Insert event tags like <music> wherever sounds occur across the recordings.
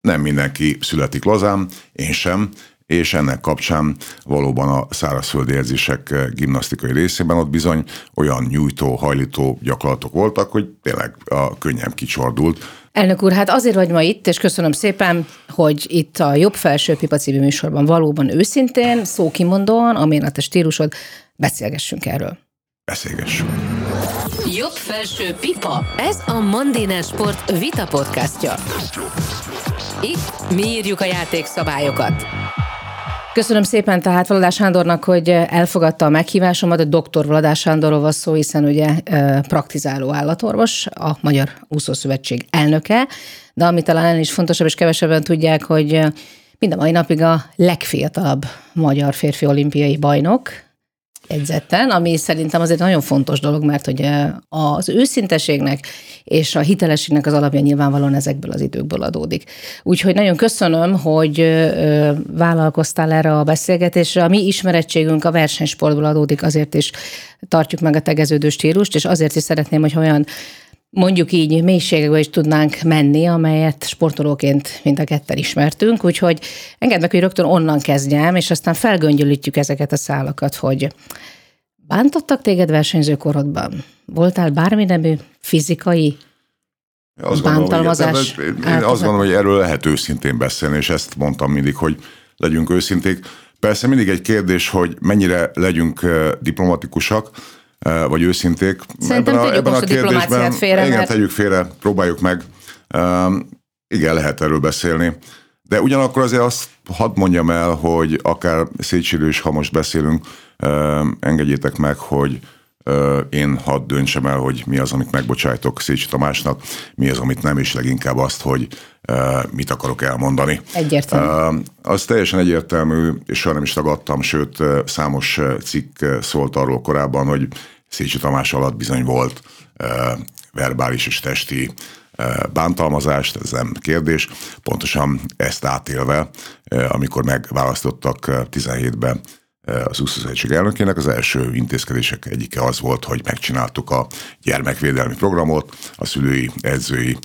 nem mindenki születik lazán, én sem, és ennek kapcsán valóban a szárazföldi érzések gimnasztikai részében ott bizony olyan nyújtó, hajlító gyakorlatok voltak, hogy tényleg a könnyem kicsordult. Elnök úr, hát azért vagy ma itt, és köszönöm szépen, hogy itt a Jobb Felső Pipa című műsorban valóban őszintén, szókimondóan, amilyen a te stílusod, beszélgessünk erről. Beszélgessünk. Jobb Felső Pipa. Ez a Mandiner Sport Vita podcastja. Itt mi írjuk a játékszabályokat. Köszönöm szépen tehát Vladás Sándornak, hogy elfogadta a meghívásomat. A doktor Vladás Sándorról van szó, hiszen ugye praktizáló állatorvos, a Magyar Úszószövetség elnöke, de ami talán ennél is fontosabb, és kevesebben tudják, hogy mind a mai napig a legfiatalabb magyar férfi olimpiai bajnok, edzetten, ami szerintem azért nagyon fontos dolog, mert hogy az őszinteségnek és a hitelességnek az alapja nyilvánvalóan ezekből az időkből adódik. Úgyhogy nagyon köszönöm, hogy vállalkoztál erre a beszélgetésre. A mi ismerettségünk a versenysportból adódik, azért is tartjuk meg a tegeződő stílust, és azért is szeretném, hogy olyan mondjuk így mélységekbe is tudnánk menni, amelyet sportolóként mind a ketten ismertünk, úgyhogy engedd meg, hogy rögtön onnan kezdjem, és aztán felgöngyölítjük ezeket a szálakat, hogy bántottak téged versenyzőkorodban? Voltál bármi nemű fizikai azt bántalmazás? Gondolom, hogy, én azt gondolom, hogy erről lehet őszintén beszélni, és ezt mondtam mindig, hogy legyünk őszinték. Persze mindig egy kérdés, hogy mennyire legyünk diplomatikusak, vagy őszinték. Szerintem ebben a, ebben a, kérdésben, félre. Igen, mert... tegyük félre, próbáljuk meg. Igen, lehet erről beszélni. De ugyanakkor azért azt hadd mondjam el, hogy akár Széchenyiről is, ha most beszélünk, engedjétek meg, hogy én hadd döntsem el, hogy mi az, amit megbocsájtok Szécsi Tamásnak, mi az, amit nem, és leginkább azt, hogy mit akarok elmondani. Egyértelmű. Az teljesen egyértelmű, és soha nem is tagadtam, sőt, számos cikk szólt arról korábban, hogy Szécsi Tamás alatt bizony volt verbális és testi bántalmazást, ez nem kérdés. Pontosan ezt átélve, amikor megválasztottak 17-ben az úszószövetség elnökének az első intézkedések egyike az volt, hogy megcsináltuk a gyermekvédelmi programot, a szülői, edzői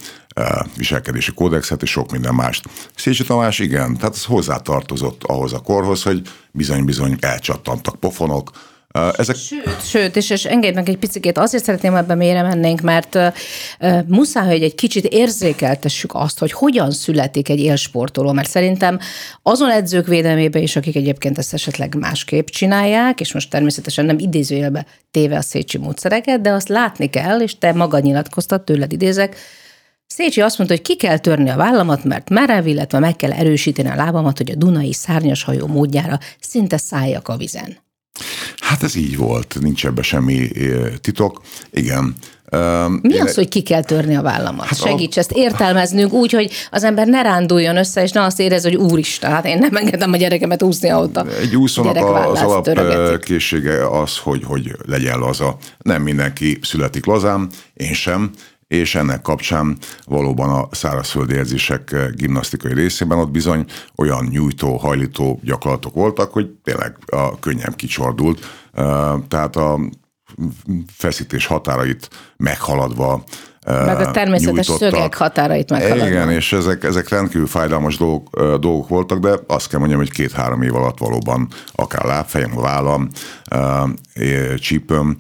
viselkedési kódexet és sok minden mást. Szécsi Tamás igen, tehát ez hozzátartozott ahhoz a korhoz, hogy bizony-bizony elcsattantak pofonok, ezek... Sőt, és, és engedj meg egy picit, azért szeretném ebben mélyre mennénk, mert muszáj, hogy egy kicsit érzékeltessük azt, hogy hogyan születik egy élsportoló, mert szerintem azon edzők védelmében is, akik egyébként ezt esetleg másképp csinálják, és most természetesen nem idézőjelbe téve a Szécsi módszereket, de azt látni kell, és te maga nyilatkoztat, tőled idézek, Szécsi azt mondta, hogy ki kell törni a vállamat, mert merev, illetve meg kell erősíteni a lábamat, hogy a Dunai szárnyas hajó módjára szinte szálljak a vizen. Hát ez így volt, nincs ebbe semmi titok. Igen, mi Én az, hogy ki kell törni a vállamat? Hát Segíts a... ezt értelmeznünk úgy, hogy az ember ne ránduljon össze, és ne azt érez, hogy úristen, hát én nem engedem a gyerekemet úszni ott Egy úszónak az alapkészsége az, hogy, hogy legyen laza. Nem mindenki születik lazán, én sem, és ennek kapcsán valóban a szárazföldi érzések gimnasztikai részében ott bizony olyan nyújtó, hajlító gyakorlatok voltak, hogy tényleg a könnyem kicsordult. Tehát a feszítés határait meghaladva meg a természetes nyújtottak. szögek határait meghaladva. Igen, és ezek, ezek rendkívül fájdalmas dolgok, dolgok voltak, de azt kell mondjam, hogy két-három év alatt valóban akár lábfejem, vállam, csípőm,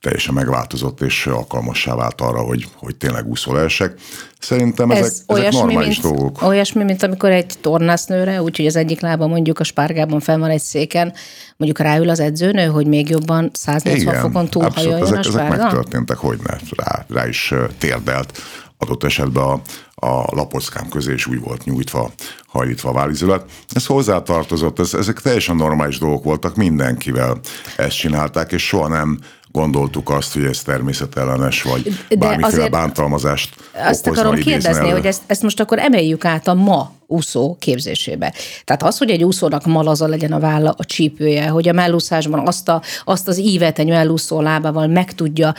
teljesen megváltozott, és alkalmassá vált arra, hogy, hogy tényleg úszó lehessek. Szerintem ezek, Ez ezek normális mint, dolgok. Olyasmi, mint amikor egy tornásznőre, úgyhogy az egyik lába mondjuk a spárgában fenn van egy széken, mondjuk ráül az edzőnő, hogy még jobban 180 Igen, fokon túlhajoljon ezek, a spárga? ezek megtörténtek, hogy ne, rá, rá is térdelt adott esetben a, a lapockám közé is úgy volt nyújtva, hajlítva a válizület. Ez hozzátartozott, ez, ezek teljesen normális dolgok voltak, mindenkivel ezt csinálták, és soha nem gondoltuk azt, hogy ez természetellenes, vagy De bármiféle bántalmazást Azt okozna, akarom kérdezni, elő. hogy ezt, ezt most akkor emeljük át a ma úszó képzésébe. Tehát az, hogy egy úszónak malaza legyen a válla, a csípője, hogy a mellúszásban azt, a, azt az ívet egy mellúszó lábával meg tudja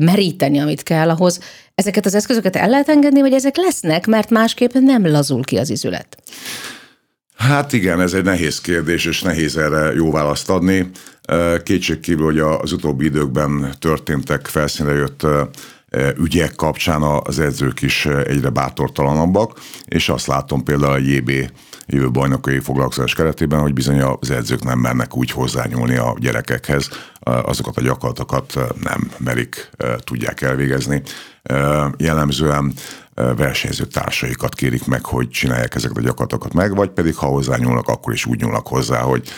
meríteni, amit kell ahhoz, ezeket az eszközöket el lehet engedni, vagy ezek lesznek, mert másképp nem lazul ki az izület? Hát igen, ez egy nehéz kérdés, és nehéz erre jó választ adni. Kétségkívül, hogy az utóbbi időkben történtek, felszínre jött ügyek kapcsán az edzők is egyre bátortalanabbak, és azt látom például a JB jövő bajnokai foglalkozás keretében, hogy bizony az edzők nem mernek úgy hozzányúlni a gyerekekhez, azokat a gyakorlatokat nem merik, tudják elvégezni. Jellemzően versenyző társaikat kérik meg, hogy csinálják ezeket a gyakorlatokat meg, vagy pedig ha hozzányúlnak, akkor is úgy nyúlnak hozzá, hogy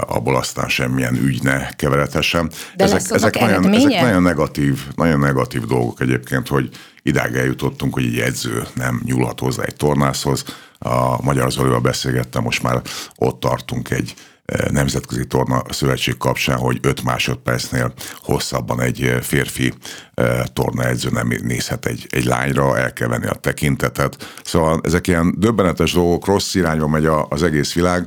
abból aztán semmilyen ügy ne keveredhessen. De ezek, ezek, nagyon, ezek nagyon negatív, nagyon negatív dolgok egyébként, hogy idáig eljutottunk, hogy egy edző nem nyúlhat hozzá egy tornászhoz. A Magyar Zolival beszélgettem, most már ott tartunk egy Nemzetközi Torna Szövetség kapcsán, hogy 5 másodpercnél hosszabban egy férfi tornaedző nem nézhet egy, egy lányra, el kell venni a tekintetet. Szóval ezek ilyen döbbenetes dolgok, rossz irányba megy az egész világ,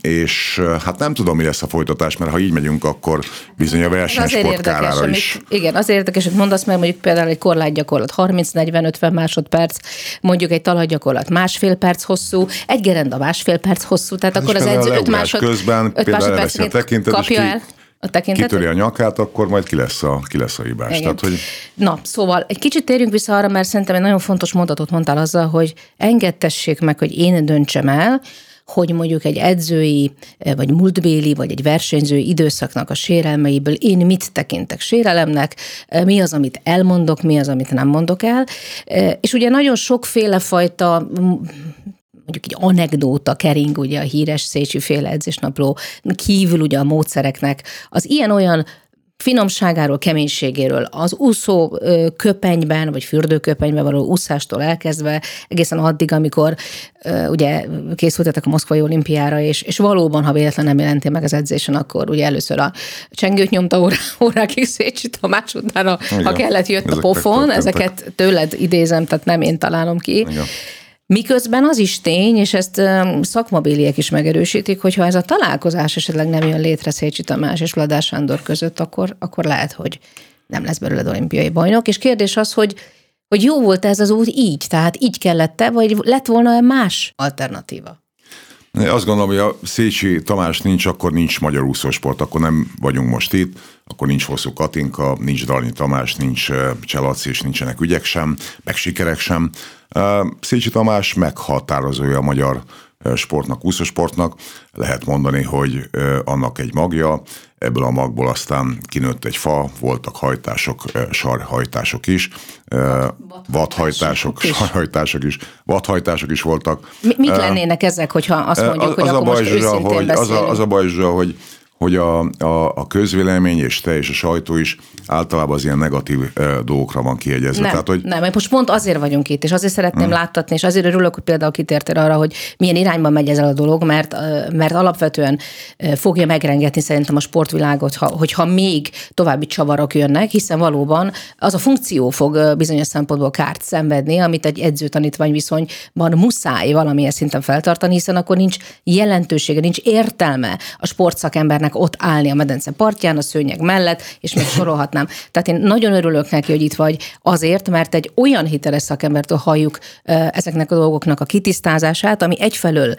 és hát nem tudom, mi lesz a folytatás, mert ha így megyünk, akkor bizony a versenysport kárára is. Amit, igen, az érdekes, hogy mondasz meg mondjuk például egy korlátgyakorlat 30-40-50 másodperc, mondjuk egy talajgyakorlat másfél perc hosszú, egy gerenda másfél perc hosszú, tehát hát akkor az edző 5 másod, közben öt másodperc kapja el a tekintet. Kitöri a nyakát, akkor majd ki lesz a, ki lesz a hibás. Tehát, hogy... Na, szóval egy kicsit térjünk vissza arra, mert szerintem egy nagyon fontos mondatot mondtál azzal, hogy engedtessék meg, hogy én döntsem el, hogy mondjuk egy edzői, vagy múltbéli, vagy egy versenyzői időszaknak a sérelmeiből én mit tekintek sérelemnek, mi az, amit elmondok, mi az, amit nem mondok el. És ugye nagyon sokféle fajta mondjuk egy anekdóta kering ugye a híres Szécsi féle edzésnapló kívül ugye a módszereknek az ilyen-olyan finomságáról, keménységéről, az úszó köpenyben, vagy fürdőköpenyben való úszástól elkezdve, egészen addig, amikor ugye készültetek a Moszkvai olimpiára, és, és valóban, ha véletlen nem jelentél meg az edzésen, akkor ugye először a csengőt nyomta órá, <laughs> órákig Szécsi Tamás, utána, Igen. ha kellett, jött Ezek a pofon, ezeket tőled idézem, tehát nem én találom ki. Igen. Miközben az is tény, és ezt szakmabéliek is megerősítik, hogy ha ez a találkozás esetleg nem jön létre Szécsi Tamás és Vladás Sándor között, akkor, akkor lehet, hogy nem lesz belőled olimpiai bajnok. És kérdés az, hogy, hogy jó volt ez az út így, tehát így kellett-e, vagy lett volna-e más alternatíva? Azt gondolom, hogy a Szécsi Tamás nincs, akkor nincs magyar úszósport, akkor nem vagyunk most itt, akkor nincs Hosszú Katinka, nincs Dalni Tamás, nincs Cselaci, és nincsenek ügyek sem, meg sikerek sem. Szécsi Tamás meghatározója a magyar sportnak, úszósportnak. Lehet mondani, hogy annak egy magja, ebből a magból aztán kinőtt egy fa, voltak hajtások, sarhajtások is, vadhajtások, sarhajtások is, vadhajtások is voltak. Mi, mik lennének ezek, hogyha azt mondjuk, az, hogy az akkor a baj, most Zsuzsa, hogy, az, a, az a baj, Zsuzsa, hogy hogy a, a, a közvélemény és te és a sajtó is általában az ilyen negatív e, dolgokra van kiegyezve. Nem, Tehát, hogy... nem, most pont azért vagyunk itt, és azért szeretném hmm. láttatni, és azért örülök, hogy például kitértél arra, hogy milyen irányban megy ez a dolog, mert, mert alapvetően fogja megrengetni szerintem a sportvilágot, ha, hogyha még további csavarok jönnek, hiszen valóban az a funkció fog bizonyos szempontból kárt szenvedni, amit egy edző-tanítvány viszonyban muszáj valamilyen szinten feltartani, hiszen akkor nincs jelentősége, nincs értelme a sportszakembernek embernek ott állni a medence partján, a szőnyeg mellett, és még sorolhatnám. Tehát én nagyon örülök neki, hogy itt vagy azért, mert egy olyan hiteles szakembertől halljuk ezeknek a dolgoknak a kitisztázását, ami egyfelől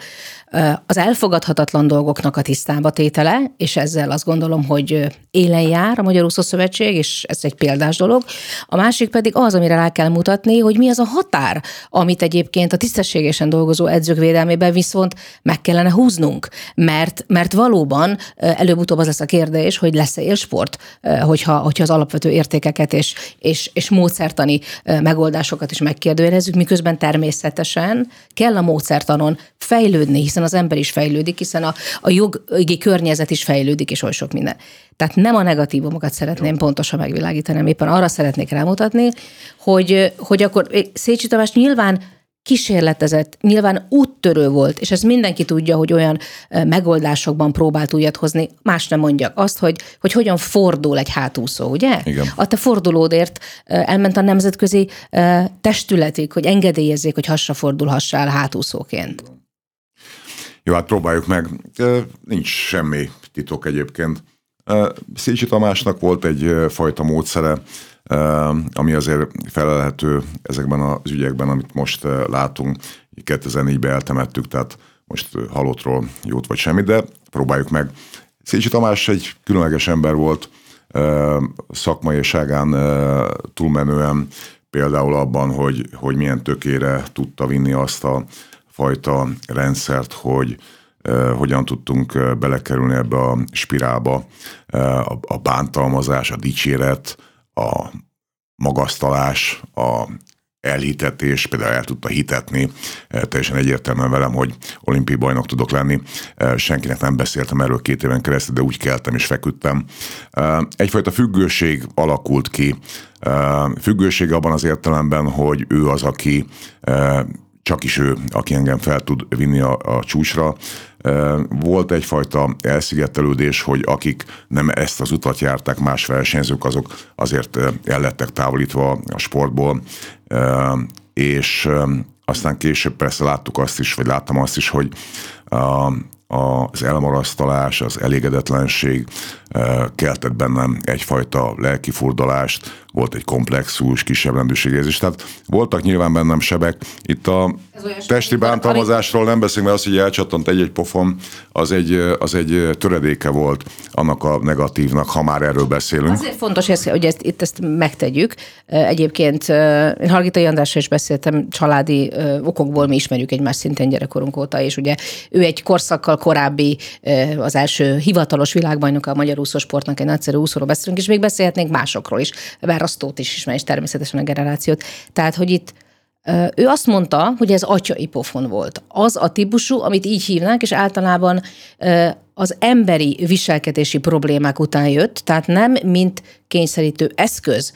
az elfogadhatatlan dolgoknak a tisztába tétele, és ezzel azt gondolom, hogy élen jár a Magyar Úszó Szövetség, és ez egy példás dolog. A másik pedig az, amire rá kell mutatni, hogy mi az a határ, amit egyébként a tisztességesen dolgozó edzők védelmében viszont meg kellene húznunk, mert, mert valóban előbb-utóbb az lesz a kérdés, hogy lesz-e élsport, hogyha, hogyha az alapvető értékeket és, és, és módszertani megoldásokat is megkérdőjelezzük, miközben természetesen kell a módszertanon fejlődni, hiszen az ember is fejlődik, hiszen a, a jogi környezet is fejlődik, és oly sok minden. Tehát nem a negatívumokat szeretném pontosan megvilágítani, éppen arra szeretnék rámutatni, hogy, hogy akkor Szécsi Tamás nyilván kísérletezett, nyilván úttörő volt, és ez mindenki tudja, hogy olyan megoldásokban próbált újat hozni, más nem mondjak azt, hogy, hogy hogyan fordul egy hátúszó, ugye? Igen. A te fordulódért elment a nemzetközi testületig, hogy engedélyezzék, hogy hasra fordulhassál hátúszóként. Jó, hát próbáljuk meg. Nincs semmi titok egyébként. Szécsi Tamásnak volt egy fajta módszere, ami azért felelhető ezekben az ügyekben, amit most látunk. 2004-ben eltemettük, tehát most halottról jót vagy semmit, de próbáljuk meg. Szécsi Tamás egy különleges ember volt, szakmaiságán túlmenően például abban, hogy, hogy milyen tökére tudta vinni azt a fajta rendszert, hogy hogyan tudtunk belekerülni ebbe a spirálba, a bántalmazás, a dicséret, a magasztalás, a elhitetés, például el tudta hitetni teljesen egyértelműen velem, hogy olimpiai bajnok tudok lenni. Senkinek nem beszéltem erről két éven keresztül, de úgy keltem és feküdtem. Egyfajta függőség alakult ki. Függőség abban az értelemben, hogy ő az, aki csak is ő, aki engem fel tud vinni a, a csúcsra. Volt egyfajta elszigetelődés, hogy akik nem ezt az utat járták, más versenyzők, azok azért el lettek távolítva a sportból, és aztán később persze láttuk azt is, vagy láttam azt is, hogy az elmarasztalás, az elégedetlenség keltett bennem egyfajta lelkifurdalást, volt egy komplexus, kisebb rendőrségérzés. Tehát voltak nyilván bennem sebek. Itt a testi bántalmazásról nem beszélünk, mert az, hogy elcsattant egy-egy pofon, az egy, az egy töredéke volt annak a negatívnak, ha már erről beszélünk. Azért fontos, hogy ezt, itt ezt megtegyük. Egyébként én Hargitai Andrással is beszéltem, családi okokból mi ismerjük egymás szintén gyerekkorunk óta, és ugye ő egy korszakkal korábbi, az első hivatalos világbajnok a magyar úszósportnak egy nagyszerű úszóról beszélünk, és még beszélhetnénk másokról is, bár azt is ismer, és természetesen a generációt. Tehát, hogy itt ő azt mondta, hogy ez atyai pofon volt. Az a típusú, amit így hívnánk, és általában az emberi viselkedési problémák után jött, tehát nem mint kényszerítő eszköz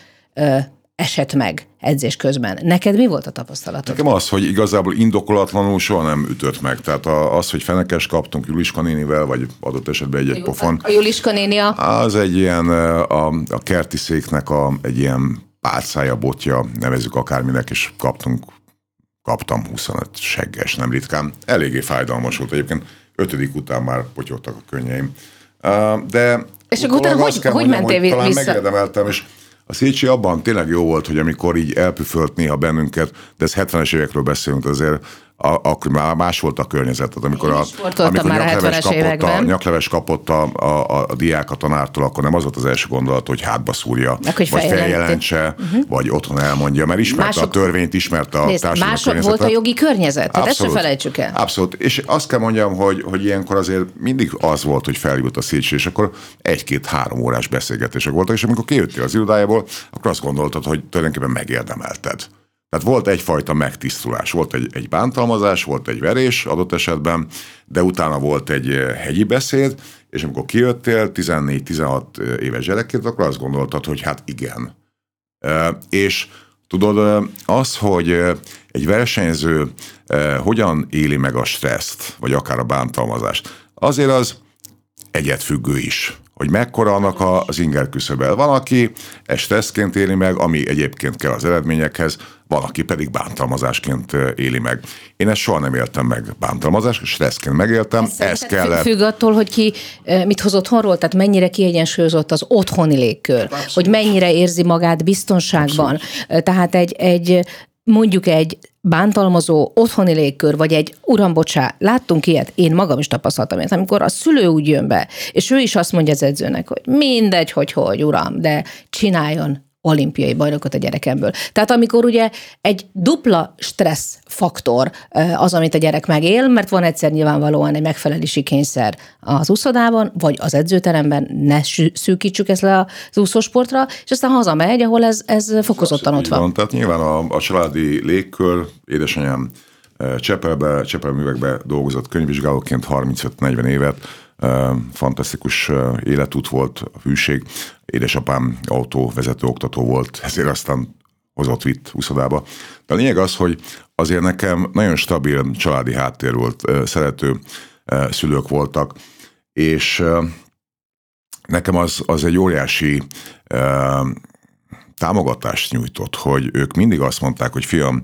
esett meg edzés közben. Neked mi volt a tapasztalatod? Nekem az, hogy igazából indokolatlanul soha nem ütött meg. Tehát az, hogy fenekes kaptunk Juliska nénivel, vagy adott esetben egy-egy pofon. A Juliska néni a... Az egy ilyen, a, a kerti széknek a, egy ilyen pálcája, botja, nevezzük akárminek, és kaptunk, kaptam 25 segges, nem ritkán. Eléggé fájdalmas volt egyébként. Ötödik után már potyogtak a könnyeim. De és akkor utána hogy, hogy mentél vissza? Talán megérdemeltem, és a Szécsi abban tényleg jó volt, hogy amikor így elpüfölt néha bennünket, de ez 70-es évekről beszélünk, azért a, akkor már más volt a környezet. Tehát amikor, a, amikor már nyakleves, kapott a, nyakleves kapott a, a, a diák a tanártól, akkor nem az volt az első gondolat, hogy hátba szúrja, hogy vagy feljelentse, uh-huh. vagy otthon elmondja, mert ismerte mások, a törvényt, ismerte a társadalmi Mások volt a jogi környezet, tehát ezt se felejtsük el. Abszolút, és azt kell mondjam, hogy, hogy ilyenkor azért mindig az volt, hogy feljut a Szécsi, és akkor egy-két-három órás beszélgetések voltak, és amikor kijöttél az irodájából, akkor azt gondoltad, hogy tulajdonképpen megérdemelted. Tehát volt egyfajta megtisztulás, volt egy, egy bántalmazás, volt egy verés adott esetben, de utána volt egy eh, hegyi beszéd, és amikor kijöttél 14-16 eh, éves gyerekként, akkor azt gondoltad, hogy hát igen. E, és tudod, az, hogy egy versenyző hogyan éli meg a stresszt, vagy akár a bántalmazást, azért az egyetfüggő is hogy mekkora annak az inger küszöbel. Van, aki ezt stresszként éli meg, ami egyébként kell az eredményekhez, van, aki pedig bántalmazásként éli meg. Én ezt soha nem éltem meg bántalmazás, stresszként megéltem, ez, ez kellett. Függ attól, hogy ki mit hoz otthonról, tehát mennyire kiegyensúlyozott az otthoni légkör, Abszolút. hogy mennyire érzi magát biztonságban. Abszolút. Tehát egy, egy mondjuk egy bántalmazó otthoni légkör, vagy egy uram, bocsá, láttunk ilyet, én magam is tapasztaltam ilyet, amikor a szülő úgy jön be, és ő is azt mondja az edzőnek, hogy mindegy, hogy hogy, uram, de csináljon olimpiai bajnokot a gyerekemből. Tehát amikor ugye egy dupla stressz faktor az, amit a gyerek megél, mert van egyszer nyilvánvalóan egy megfelelési kényszer az úszodában, vagy az edzőteremben, ne szűkítsük ezt le az úszósportra, és aztán hazamegy, ahol ez, ez fokozottan ott van. van. Tehát nyilván a, a családi légkör, édesanyám Csepelbe, Csepelművekbe dolgozott könyvvizsgálóként 35-40 évet, fantasztikus életút volt a hűség. Édesapám autóvezető oktató volt, ezért aztán hozott vitt úszodába. De a lényeg az, hogy azért nekem nagyon stabil családi háttér volt, szerető szülők voltak, és nekem az, az egy óriási támogatást nyújtott, hogy ők mindig azt mondták, hogy fiam,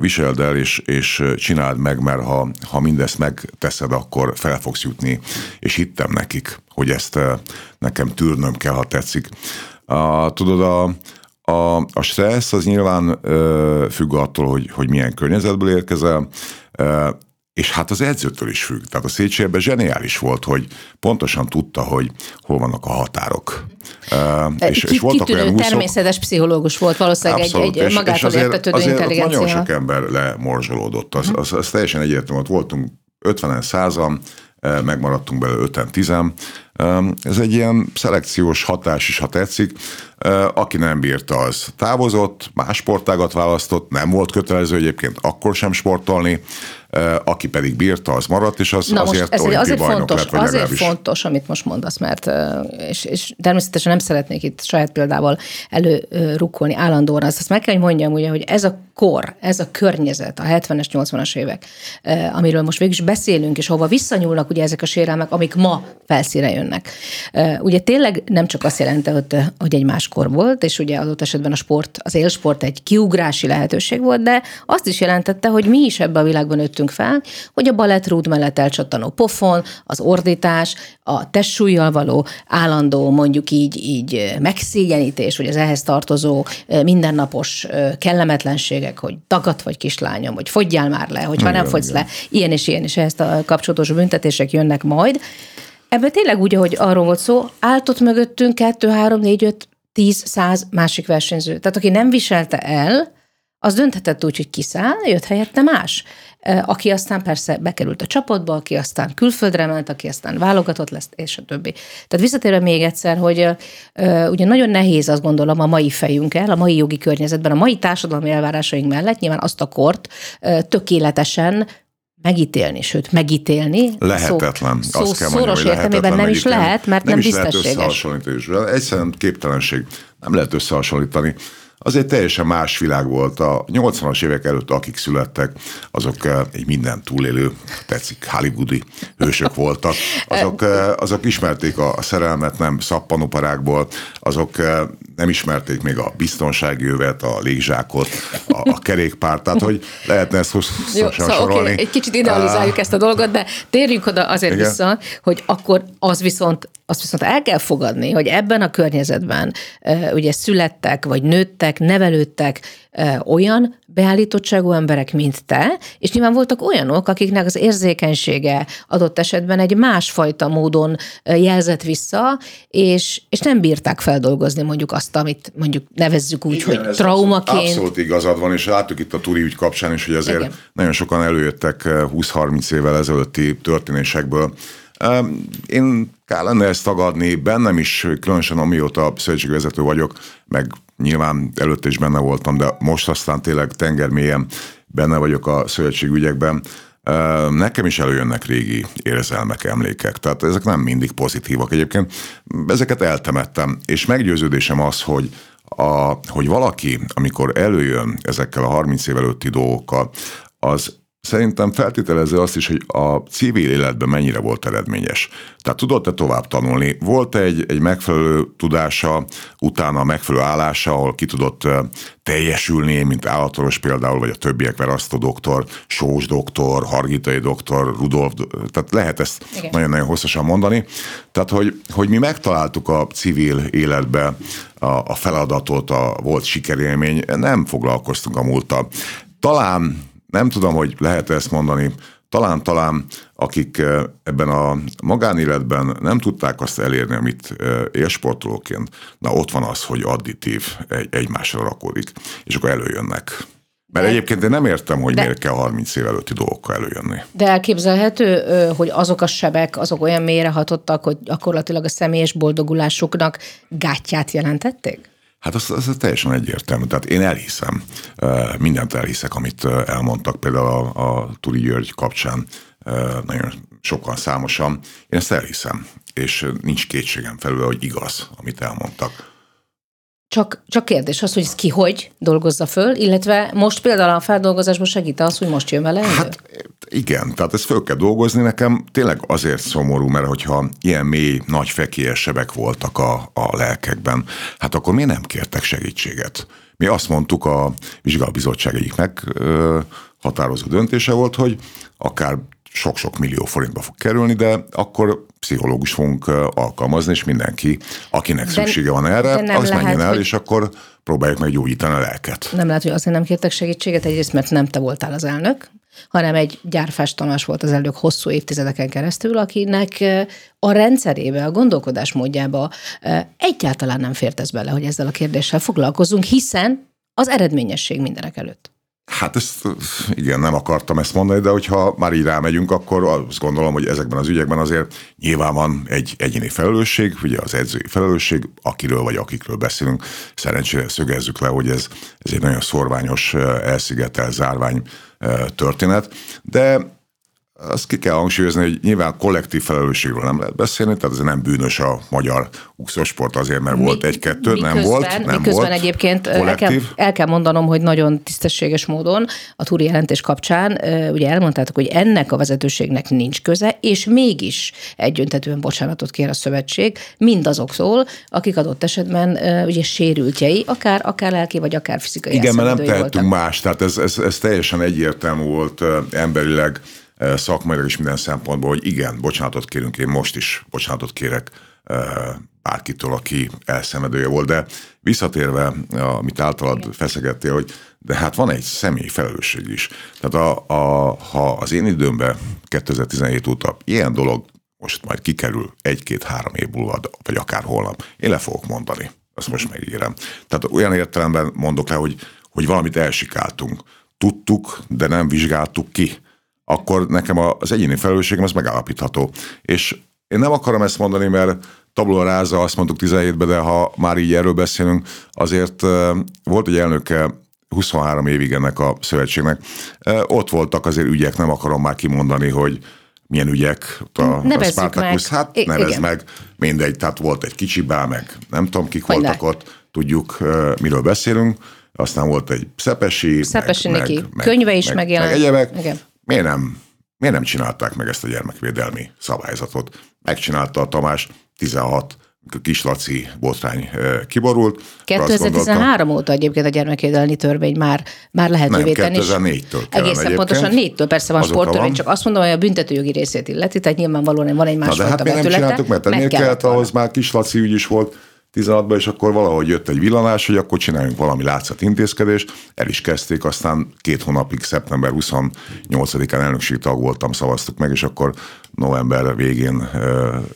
viseld el és, és csináld meg, mert ha, ha mindezt megteszed, akkor fel fogsz jutni, és hittem nekik, hogy ezt nekem tűrnöm kell, ha tetszik. A, tudod, a, a, a stressz az nyilván ö, függ attól, hogy, hogy milyen környezetből érkezel. És hát az edzőtől is függ. Tehát a Széchenyi zseniális volt, hogy pontosan tudta, hogy hol vannak a határok. Uh, és, és voltak olyan húszok, természetes pszichológus volt, valószínűleg abszolút, egy, egy magától és értetődő intelligencia. Nagyon sok ember lemorzsolódott, az, az, az teljesen egyértelmű volt. Voltunk 50-en, 100 megmaradtunk belőle 5 10 Ez egy ilyen szelekciós hatás is, ha tetszik. Aki nem bírta, az távozott, más sportágat választott, nem volt kötelező egyébként akkor sem sportolni, aki pedig bírta, az maradt, és az Na azért most ez azért fontos, lett, azért legalábbis. fontos, amit most mondasz, mert és, és természetesen nem szeretnék itt saját példával előrukkolni állandóan, azt, azt meg kell, hogy mondjam, ugye, hogy ez a kor, ez a környezet, a 70-es, 80-as évek, amiről most végül is beszélünk, és hova visszanyúlnak ugye ezek a sérelmek, amik ma felszíre jönnek. Ugye tényleg nem csak azt jelenti, hogy egy más kor volt, és ugye adott esetben a sport, az élsport egy kiugrási lehetőség volt, de azt is jelentette, hogy mi is ebbe a világban nőttünk fel, hogy a balettrúd mellett elcsattanó pofon, az ordítás, a testsúlyjal való állandó mondjuk így, így megszégyenítés, vagy az ehhez tartozó mindennapos kellemetlenségek, hogy dagat vagy kislányom, hogy fogyjál már le, hogyha nem fogysz le, ilyen és ilyen, és ehhez a kapcsolatos büntetések jönnek majd. Ebből tényleg úgy, ahogy arról volt szó, áltott mögöttünk 2, 3, 4, 5, 10, 100 másik versenyző. Tehát aki nem viselte el, az dönthetett úgy, hogy kiszáll, jött helyette más. Aki aztán persze bekerült a csapatba, aki aztán külföldre ment, aki aztán válogatott lesz, és a többi. Tehát visszatérve még egyszer, hogy ugye nagyon nehéz azt gondolom a mai fejünkkel, a mai jogi környezetben, a mai társadalmi elvárásaink mellett nyilván azt a kort tökéletesen megítélni, sőt, megítélni. Lehetetlen. Szó, azt kell mondjam, szoros értelmében nem is lehet, mert nem, nem is. Lehet Egyszerűen képtelenség. Nem lehet összehasonlítani azért teljesen más világ volt. A 80-as évek előtt, akik születtek, azok eh, egy minden túlélő, tetszik, hollywoodi hősök voltak. <laughs> Azok, eh, azok ismerték a szerelmet, nem szappanoparákból, azok eh, nem ismerték még a biztonsági jövet, a légzsákot, a, a kerékpárt, tehát hogy lehetne ezt hosszasan szóval, sorolni. Okay, egy kicsit idealizáljuk ezt a dolgot, de térjünk oda azért Igen. vissza, hogy akkor az viszont azt viszont el kell fogadni, hogy ebben a környezetben ugye születtek, vagy nőttek, nevelődtek olyan beállítottságú emberek, mint te, és nyilván voltak olyanok, akiknek az érzékenysége adott esetben egy másfajta módon jelzett vissza, és, és nem bírták feldolgozni mondjuk azt, amit mondjuk nevezzük úgy, Igen, hogy traumaként. Abszolút, abszolút igazad van, és láttuk itt a Turi ügy kapcsán is, hogy azért Igen. nagyon sokan előjöttek 20-30 évvel ezelőtti történésekből, én kellene ezt tagadni, bennem is, különösen amióta szövetségvezető vagyok, meg nyilván előtte is benne voltam, de most aztán tényleg tengermélyen benne vagyok a szövetségügyekben, Nekem is előjönnek régi érzelmek, emlékek, tehát ezek nem mindig pozitívak. Egyébként ezeket eltemettem, és meggyőződésem az, hogy a, hogy valaki, amikor előjön ezekkel a 30 év előtti dolgokkal, az szerintem feltételező azt is, hogy a civil életben mennyire volt eredményes. Tehát tudott-e tovább tanulni? Volt egy, egy megfelelő tudása, utána a megfelelő állása, ahol ki tudott teljesülni, mint állatoros például, vagy a többiek, Verasztó doktor, Sós doktor, Hargitai doktor, Rudolf, tehát lehet ezt nagyon-nagyon hosszasan mondani. Tehát, hogy, hogy mi megtaláltuk a civil életbe a, a feladatot, a volt sikerélmény, nem foglalkoztunk a múlttal. Talán nem tudom, hogy lehet ezt mondani, talán, talán akik ebben a magánéletben nem tudták azt elérni, amit élsportolóként, na ott van az, hogy additív egy, egymásra rakódik, és akkor előjönnek. Mert de, egyébként én nem értem, hogy de, miért kell 30 év előtti dolgokkal előjönni. De elképzelhető, hogy azok a sebek, azok olyan mélyre hatottak, hogy gyakorlatilag a személyes boldogulásuknak gátját jelentették? Hát az, az teljesen egyértelmű. Tehát én elhiszem, mindent elhiszek, amit elmondtak például a, a Turi György kapcsán nagyon sokan számosan. Én ezt elhiszem, és nincs kétségem felül, hogy igaz, amit elmondtak. Csak, csak kérdés az, hogy ez ki hogy dolgozza föl, illetve most például a feldolgozásban segít az, hogy most jön vele? Hát igen, tehát ezt föl kell dolgozni. Nekem tényleg azért szomorú, mert hogyha ilyen mély, nagy fekélyes sebek voltak a, a lelkekben, hát akkor miért nem kértek segítséget? Mi azt mondtuk, a vizsgálbizottság egyiknek határozó döntése volt, hogy akár sok-sok millió forintba fog kerülni, de akkor pszichológus fogunk alkalmazni, és mindenki, akinek de, szüksége van erre, az lehet, menjen el, hogy... és akkor próbáljuk meg gyógyítani a lelket. Nem lehet, hogy azért nem kértek segítséget, egyrészt mert nem te voltál az elnök, hanem egy gyárfás Tamás volt az elők hosszú évtizedeken keresztül, akinek a rendszerébe, a gondolkodásmódjába egyáltalán nem fért ez bele, hogy ezzel a kérdéssel foglalkozunk, hiszen az eredményesség mindenek előtt. Hát ezt igen, nem akartam ezt mondani, de hogyha már így rámegyünk, akkor azt gondolom, hogy ezekben az ügyekben azért nyilván van egy egyéni felelősség, ugye az edzői felelősség, akiről vagy akikről beszélünk. Szerencsére szögezzük le, hogy ez, ez egy nagyon szorványos, elszigetel, zárvány történet, de azt ki kell hangsúlyozni, hogy nyilván kollektív felelősségről nem lehet beszélni, tehát ez nem bűnös a magyar úszósport azért, mert Mi, volt egy-kettő, nem volt. Nem miközben volt egyébként el kell, el kell mondanom, hogy nagyon tisztességes módon a túri jelentés kapcsán, ugye elmondtátok, hogy ennek a vezetőségnek nincs köze, és mégis egyöntetően bocsánatot kér a szövetség mindazoktól, akik adott esetben ugye sérültjei, akár, akár lelki, vagy akár fizikai Igen, mert nem tehetünk voltak. más, tehát ez, ez, ez teljesen egyértelmű volt emberileg szakmailag is minden szempontból, hogy igen, bocsánatot kérünk, én most is bocsánatot kérek bárkitől, aki elszenvedője volt, de visszatérve, amit általad feszegettél, hogy de hát van egy személy felelősség is. Tehát a, a, ha az én időmben 2017 óta ilyen dolog most majd kikerül egy-két-három év múlva, vagy akár holnap, én le fogok mondani. Azt most megígérem. Tehát olyan értelemben mondok le, hogy, hogy valamit elsikáltunk. Tudtuk, de nem vizsgáltuk ki akkor nekem az egyéni felelősségem az megállapítható. És én nem akarom ezt mondani, mert tabula ráza, azt mondtuk 17-ben, de ha már így erről beszélünk, azért volt egy elnöke 23 évig ennek a szövetségnek. Ott voltak azért ügyek, nem akarom már kimondani, hogy milyen ügyek. A, Nevezzük a meg. Hát nevez igen. meg, mindegy, tehát volt egy kicsi bá, meg nem tudom, kik hogy voltak ott, tudjuk, miről beszélünk. Aztán volt egy Szepesi, Szepesi meg, neki. Meg, könyve is meg, megjelent. Meg egyebek. Igen miért nem, miért nem csinálták meg ezt a gyermekvédelmi szabályzatot? Megcsinálta a Tamás 16 kis Laci botrány kiborult. 2013 óta egyébként a gyermekvédelmi törvény már, már lehetővé tenni. 2004-től Egészen pontosan négytől persze van sporttörvény, csak azt mondom, hogy a büntetőjogi részét illeti, tehát nyilvánvalóan van egy másfajta Na de hát miért nem csináltuk, mert ennél kellett, ahhoz már kis Laci ügy is volt, 16-ban, és akkor valahogy jött egy villanás, hogy akkor csináljunk valami látszat intézkedést. El is kezdték, aztán két hónapig, szeptember 28-án elnökségi tag voltam, szavaztuk meg, és akkor november végén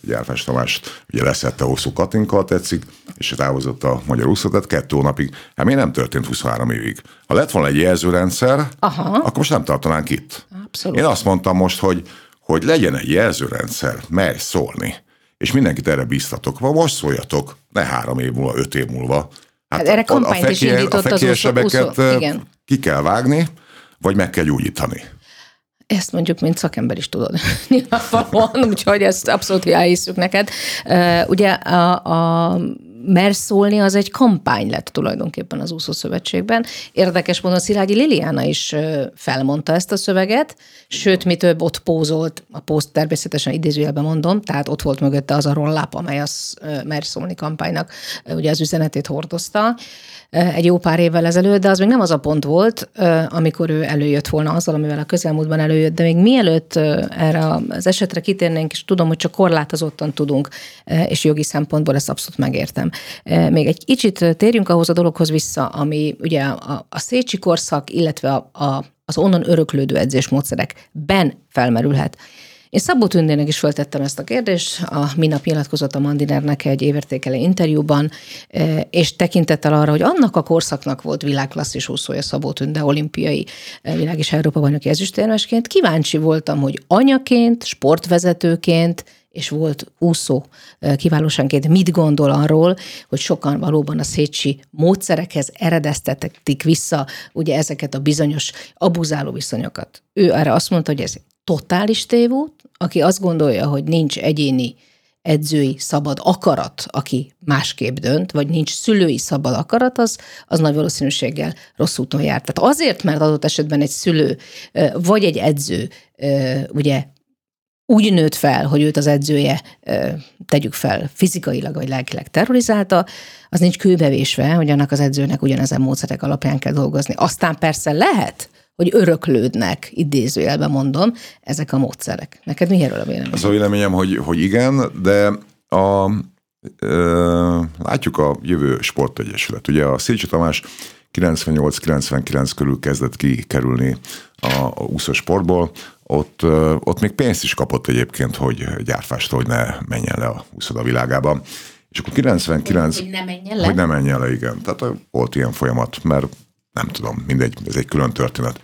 Gyárfás Tamás ugye leszette hosszú Katinka, tetszik, és távozott a magyar úszó, tehát kettő hónapig. Hát miért nem történt 23 évig? Ha lett volna egy jelzőrendszer, Aha. akkor most nem tartanánk itt. Abszolút. Én azt mondtam most, hogy, hogy legyen egy jelzőrendszer, merj szólni és mindenkit erre biztatok. Ma most szóljatok, ne három év múlva, öt év múlva. Hát, hát erre kampányt is indított a fekérsebeket ki kell vágni, vagy meg kell gyógyítani. Ezt mondjuk, mint szakember is tudod <laughs> nyilvánvalóan, úgyhogy ezt abszolút elhiszük neked. Ugye a, a mer szólni, az egy kampány lett tulajdonképpen az úszószövetségben. Érdekes módon Szilágyi Liliana is felmondta ezt a szöveget, sőt, mi több ott pózolt, a pózt természetesen idézőjelben mondom, tehát ott volt mögötte az a rolláp, amely az mer szólni kampánynak ugye az üzenetét hordozta egy jó pár évvel ezelőtt, de az még nem az a pont volt, amikor ő előjött volna azzal, amivel a közelmúltban előjött, de még mielőtt erre az esetre kitérnénk, és tudom, hogy csak korlátozottan tudunk, és jogi szempontból ezt abszolút megértem. Még egy kicsit térjünk ahhoz a dologhoz vissza, ami ugye a, a Szécsi korszak, illetve a, a, az onnan öröklődő edzésmódszerekben felmerülhet. Én Szabó Tündének is föltettem ezt a kérdést, a minap nyilatkozott a Mandinernek egy évértékelő interjúban, e, és tekintettel arra, hogy annak a korszaknak volt világklasszis úszója Szabó Tünde olimpiai e, világ és Európa bajnoki ezüstérmesként. Kíváncsi voltam, hogy anyaként, sportvezetőként, és volt úszó kiválóságként mit gondol arról, hogy sokan valóban a szétsi módszerekhez eredeztetik vissza ugye ezeket a bizonyos abuzáló viszonyokat. Ő erre azt mondta, hogy ez totális tévút, aki azt gondolja, hogy nincs egyéni edzői szabad akarat, aki másképp dönt, vagy nincs szülői szabad akarat, az, az nagy valószínűséggel rossz úton jár. Tehát azért, mert adott esetben egy szülő, vagy egy edző, ugye úgy nőtt fel, hogy őt az edzője, tegyük fel, fizikailag vagy lelkileg terrorizálta, az nincs kőbevésve, hogy annak az edzőnek ugyanezen módszerek alapján kell dolgozni. Aztán persze lehet, hogy öröklődnek, idézőjelben mondom, ezek a módszerek. Neked mi erről a véleményed? Az a véleményem, hogy, hogy igen, de a, ö, látjuk a jövő sportegyesület. Ugye a Szécsi Tamás 98-99 körül kezdett kikerülni a, a úszó sportból, ott, ott még pénzt is kapott egyébként, hogy gyárfástól, hogy ne menjen le a úszoda világába. És akkor 99... Hogy ne menjen le? Hogy ne menjen le, igen. Tehát volt ilyen folyamat, mert nem tudom, mindegy, ez egy külön történet.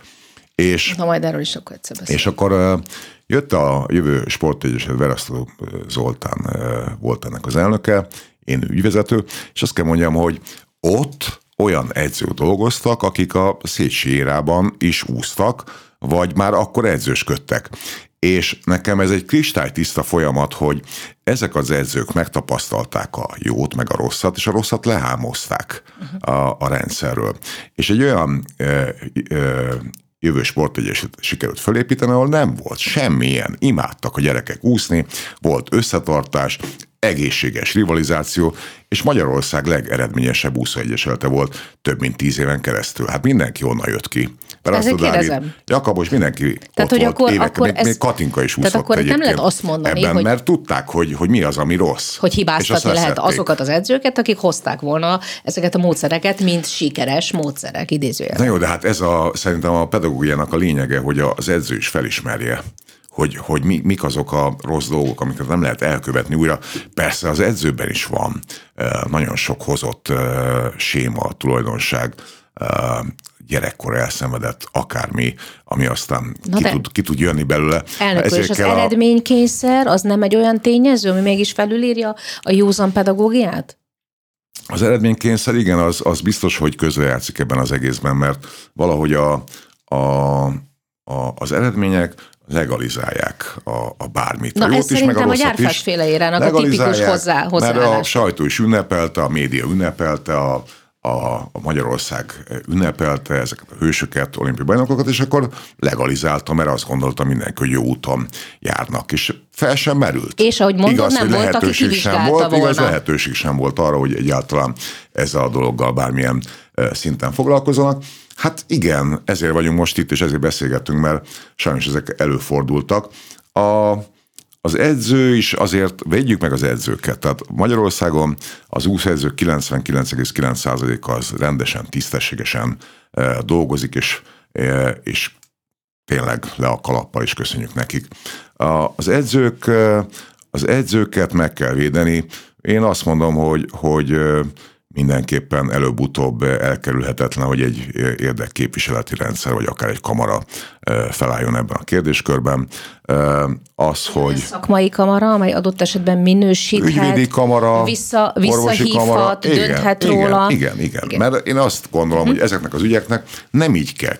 És, Na majd erről is akkor egyszer És akkor jött a jövő sportegyesület, Verasztó Zoltán volt ennek az elnöke, én ügyvezető, és azt kell mondjam, hogy ott olyan edzők dolgoztak, akik a érában is úsztak, vagy már akkor edzősködtek. És nekem ez egy kristálytiszta folyamat, hogy ezek az edzők megtapasztalták a jót, meg a rosszat, és a rosszat lehámozták a, a rendszerről. És egy olyan ö, ö, jövő sportegyesület sikerült felépíteni, ahol nem volt semmilyen, imádtak a gyerekek úszni, volt összetartás, egészséges rivalizáció, és Magyarország legeredményesebb úszóegyesülete volt több mint tíz éven keresztül. Hát mindenki onnan jött ki. Mert azt Dávid, Jakabos, mindenki tehát, ott hogy volt akkor, évek, akkor még, ez, még Katinka is úszott Tehát akkor nem lehet azt mondani, ebben, hogy, mert tudták, hogy, hogy mi az, ami rossz. Hogy hibáztatni lehet azokat az edzőket, akik hozták volna ezeket a módszereket, mint sikeres módszerek, idézőjelben. Na jó, de hát ez a, szerintem a pedagógiának a lényege, hogy az edző is felismerje, hogy, hogy mi, mik azok a rossz dolgok, amiket nem lehet elkövetni újra. Persze az edzőben is van nagyon sok hozott séma, tulajdonság, gyerekkor elszenvedett akármi, ami aztán ki, tud, ki tud jönni belőle. Elnök és az a... eredménykényszer az nem egy olyan tényező, ami mégis felülírja a józan pedagógiát? Az eredménykényszer, igen, az, az biztos, hogy közrejátszik ebben az egészben, mert valahogy a, a, a, az eredmények legalizálják a, a bármit. Na, a jót ez is, meg a, a gyárfás féle a tipikus hozzá, hozzáállás. Mert a sajtó is ünnepelte, a média ünnepelte, a, a, a Magyarország ünnepelte ezeket a hősöket, olimpiai bajnokokat, és akkor legalizálta, mert azt gondolta mindenki, hogy jó úton járnak, és fel sem merült. És ahogy mondod, igaz, nem volt, aki sem volt, volna. Igaz, lehetőség sem volt arra, hogy egyáltalán ezzel a dologgal bármilyen szinten foglalkozzanak. Hát igen, ezért vagyunk most itt, és ezért beszélgettünk, mert sajnos ezek előfordultak. A, az edző is azért, vegyük meg az edzőket. Tehát Magyarországon az úszedzők 99,9%-a az rendesen, tisztességesen e, dolgozik, és, e, és tényleg le a kalappal, is köszönjük nekik. A, az edzők, az edzőket meg kell védeni. Én azt mondom, hogy, hogy mindenképpen előbb-utóbb elkerülhetetlen, hogy egy érdekképviseleti rendszer, vagy akár egy kamara felálljon ebben a kérdéskörben. Az, hogy... Szakmai kamara, amely adott esetben minősíthet, ügyvédi kamara, vissza, visszahívhat, kamara. dönthet igen, róla. Igen, igen, igen. Mert én azt gondolom, uh-huh. hogy ezeknek az ügyeknek nem így kell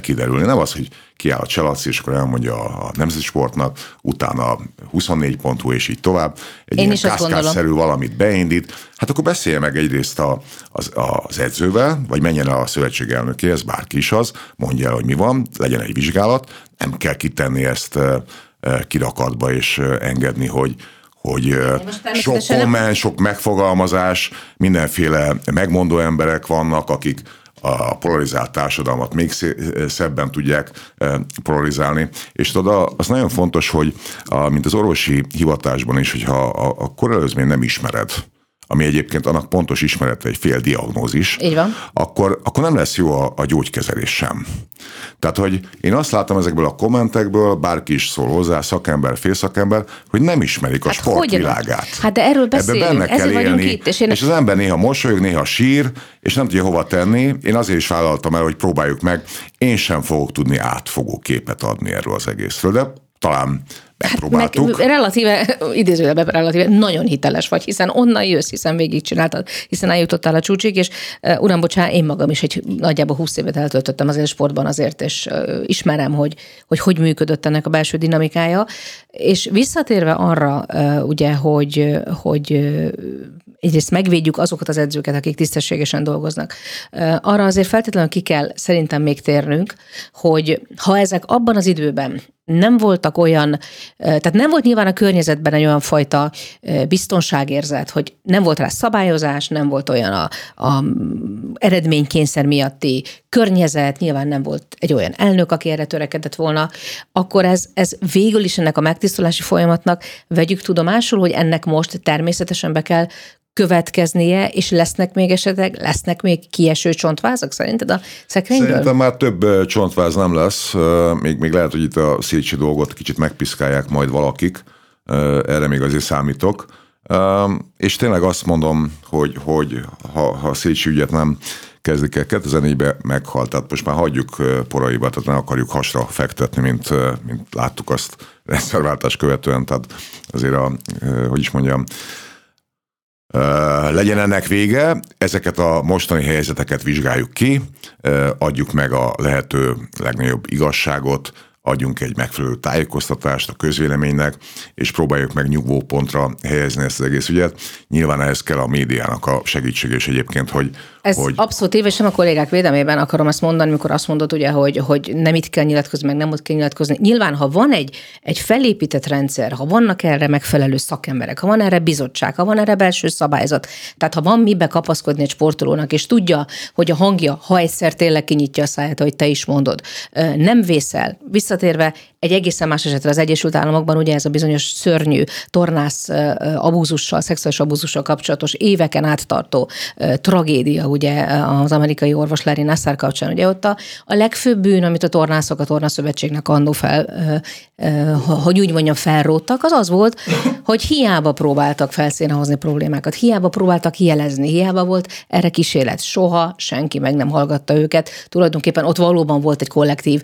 kiderülni. Nem az, hogy kiáll a Cselaci, és akkor elmondja a Nemzeti Sportnak, utána 24 pontú, és így tovább. Egy Én ilyen kaszkádszerű valamit beindít. Hát akkor beszélje meg egyrészt a, az, az edzővel, vagy menjen el a szövetség elnökéhez, bárki is az, mondja el, hogy mi van, legyen egy vizsgálat, nem kell kitenni ezt kirakatba és engedni, hogy, hogy sok komment, sok megfogalmazás, mindenféle megmondó emberek vannak, akik a polarizált társadalmat még szebben tudják polarizálni. És tudod, az nagyon fontos, hogy mint az orvosi hivatásban is, hogyha a korelőzmény nem ismered, ami egyébként annak pontos ismerete egy fél diagnózis, Így van. Akkor, akkor nem lesz jó a, a gyógykezelés sem. Tehát, hogy én azt látom ezekből a kommentekből, bárki is szól hozzá, szakember, félszakember, hogy nem ismerik a hát sportvilágát. Hát de erről beszélünk, Ebbe benne kell élni, itt. És, én... és az ember néha mosolyog, néha sír, és nem tudja hova tenni. Én azért is vállaltam el, hogy próbáljuk meg. Én sem fogok tudni átfogó képet adni erről az egészről, de talán megpróbáltuk. Hát meg relatíve, idézőjelben relatíve nagyon hiteles vagy, hiszen onnan jössz, hiszen végigcsináltad, hiszen eljutottál a csúcsig, és uh, uram, bocsánat, én magam is egy nagyjából 20 évet eltöltöttem azért sportban azért, és uh, ismerem, hogy, hogy hogy működött ennek a belső dinamikája. És visszatérve arra, uh, ugye, hogy, hogy uh, egyrészt megvédjük azokat az edzőket, akik tisztességesen dolgoznak. Arra azért feltétlenül ki kell szerintem még térnünk, hogy ha ezek abban az időben nem voltak olyan, tehát nem volt nyilván a környezetben egy olyan fajta biztonságérzet, hogy nem volt rá szabályozás, nem volt olyan a, a eredménykényszer miatti környezet, nyilván nem volt egy olyan elnök, aki erre törekedett volna, akkor ez, ez végül is ennek a megtisztulási folyamatnak vegyük tudomásul, hogy ennek most természetesen be kell következnie, és lesznek még esetek, lesznek még kieső csontvázak szerinted a szekrényből? Szerintem már több csontváz nem lesz, még, még lehet, hogy itt a Szécsi dolgot kicsit megpiszkálják majd valakik, erre még azért számítok. És tényleg azt mondom, hogy, hogy ha, ha Szécsi ügyet nem kezdik el, 2004-ben meghalt, tehát most már hagyjuk poraiba, tehát nem akarjuk hasra fektetni, mint, mint láttuk azt <laughs> rendszerváltás követően, tehát azért a, hogy is mondjam, legyen ennek vége, ezeket a mostani helyzeteket vizsgáljuk ki, adjuk meg a lehető legnagyobb igazságot, adjunk egy megfelelő tájékoztatást a közvéleménynek, és próbáljuk meg nyugvó pontra helyezni ezt az egész ügyet. Nyilván ehhez kell a médiának a segítség, és egyébként, hogy... Ez hogy... abszolút éves, nem a kollégák védelmében akarom azt mondani, amikor azt mondod, ugye, hogy, hogy nem itt kell nyilatkozni, meg nem ott kell nyilatkozni. Nyilván, ha van egy, egy felépített rendszer, ha vannak erre megfelelő szakemberek, ha van erre bizottság, ha van erre belső szabályzat, tehát ha van mibe kapaszkodni egy sportolónak, és tudja, hogy a hangja, ha egyszer tényleg kinyitja a száját, hogy te is mondod, nem vészel, vissza visszatérve egy egészen más esetre az Egyesült Államokban, ugye ez a bizonyos szörnyű tornász abúzussal, szexuális abúzussal kapcsolatos éveken át tartó tragédia, ugye az amerikai orvos Larry Nassar kapcsán, ugye ott a, a legfőbb bűn, amit a tornászok a tornaszövetségnek annó fel, hogy úgy mondjam, felróttak, az az volt, hogy hiába próbáltak felszíne problémákat, hiába próbáltak jelezni, hiába volt erre kísérlet. Soha senki meg nem hallgatta őket. Tulajdonképpen ott valóban volt egy kollektív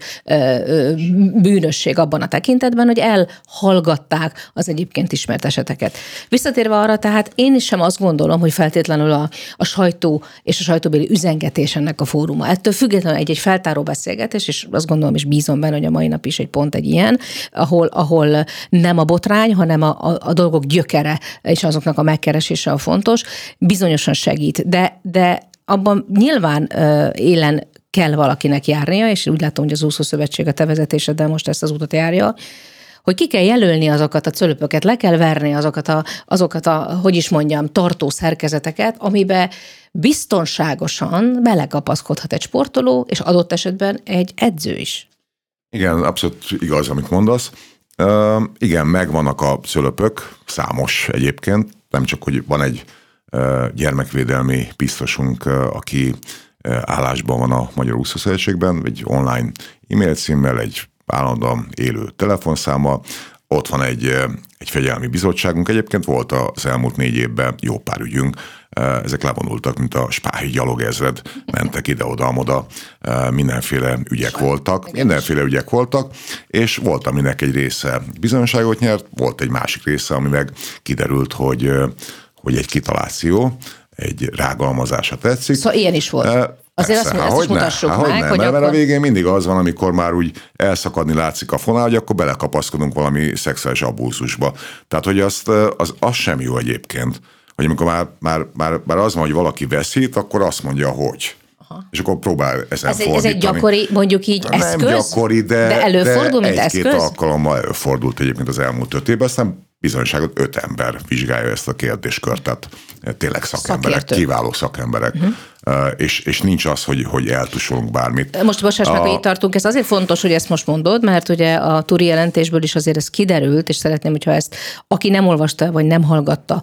bűnösség abban a tekintetben, hogy elhallgatták az egyébként ismert eseteket. Visszatérve arra, tehát én is sem azt gondolom, hogy feltétlenül a, a sajtó és a sajtóbéli üzengetés ennek a fóruma. Ettől függetlenül egy-egy feltáró beszélgetés, és azt gondolom, és bízom benne, hogy a mai nap is egy pont egy ilyen, ahol, ahol nem a botrány, hanem a, a, a dolgok gyökere és azoknak a megkeresése a fontos, bizonyosan segít. De, de abban nyilván élen kell valakinek járnia, és úgy látom, hogy az úszó szövetség a te vezetéseddel most ezt az utat járja, hogy ki kell jelölni azokat a cölöpöket, le kell verni azokat a, azokat a, hogy is mondjam, tartó szerkezeteket, amibe biztonságosan belekapaszkodhat egy sportoló, és adott esetben egy edző is. Igen, abszolút igaz, amit mondasz. Uh, igen, megvannak a cölöpök, számos egyébként, nem csak, hogy van egy uh, gyermekvédelmi biztosunk, uh, aki állásban van a Magyar Úszószövetségben, egy online e-mail címmel, egy állandóan élő telefonszámmal, ott van egy, egy fegyelmi bizottságunk, egyébként volt az elmúlt négy évben jó pár ügyünk, ezek levonultak, mint a spáhi gyalogezred, mentek ide-oda-amoda, mindenféle ügyek voltak, mindenféle ügyek voltak, és volt, aminek egy része bizonyosságot nyert, volt egy másik része, ami meg kiderült, hogy, hogy egy kitaláció, egy rágalmazása tetszik. Szóval ilyen is volt. Azért Persze, azt, ezt is mutassuk ne, meg, hogy, hogy mert, akkor... mert a végén mindig az van, amikor már úgy elszakadni látszik a fonál, hogy akkor belekapaszkodunk valami szexuális abúzusba. Tehát, hogy azt, az, az sem jó egyébként, hogy amikor már, már, már, már az van, hogy valaki veszít, akkor azt mondja, hogy. Aha. És akkor próbál ezen ez, fordítani. Ez egy gyakori, mondjuk így eszköz? Nem gyakori, de, de előfordul, de mint egy-két eszköz? alkalommal előfordult egyébként az elmúlt öt évben, aztán bizonyságot öt ember vizsgálja ezt a kérdéskört, tehát tényleg szakemberek, Szakértő. kiváló szakemberek. Uh-huh és, és nincs az, hogy, hogy eltusolunk bármit. Most bocsáss meg, hogy itt tartunk. Ez azért fontos, hogy ezt most mondod, mert ugye a turi jelentésből is azért ez kiderült, és szeretném, hogyha ezt, aki nem olvasta, vagy nem hallgatta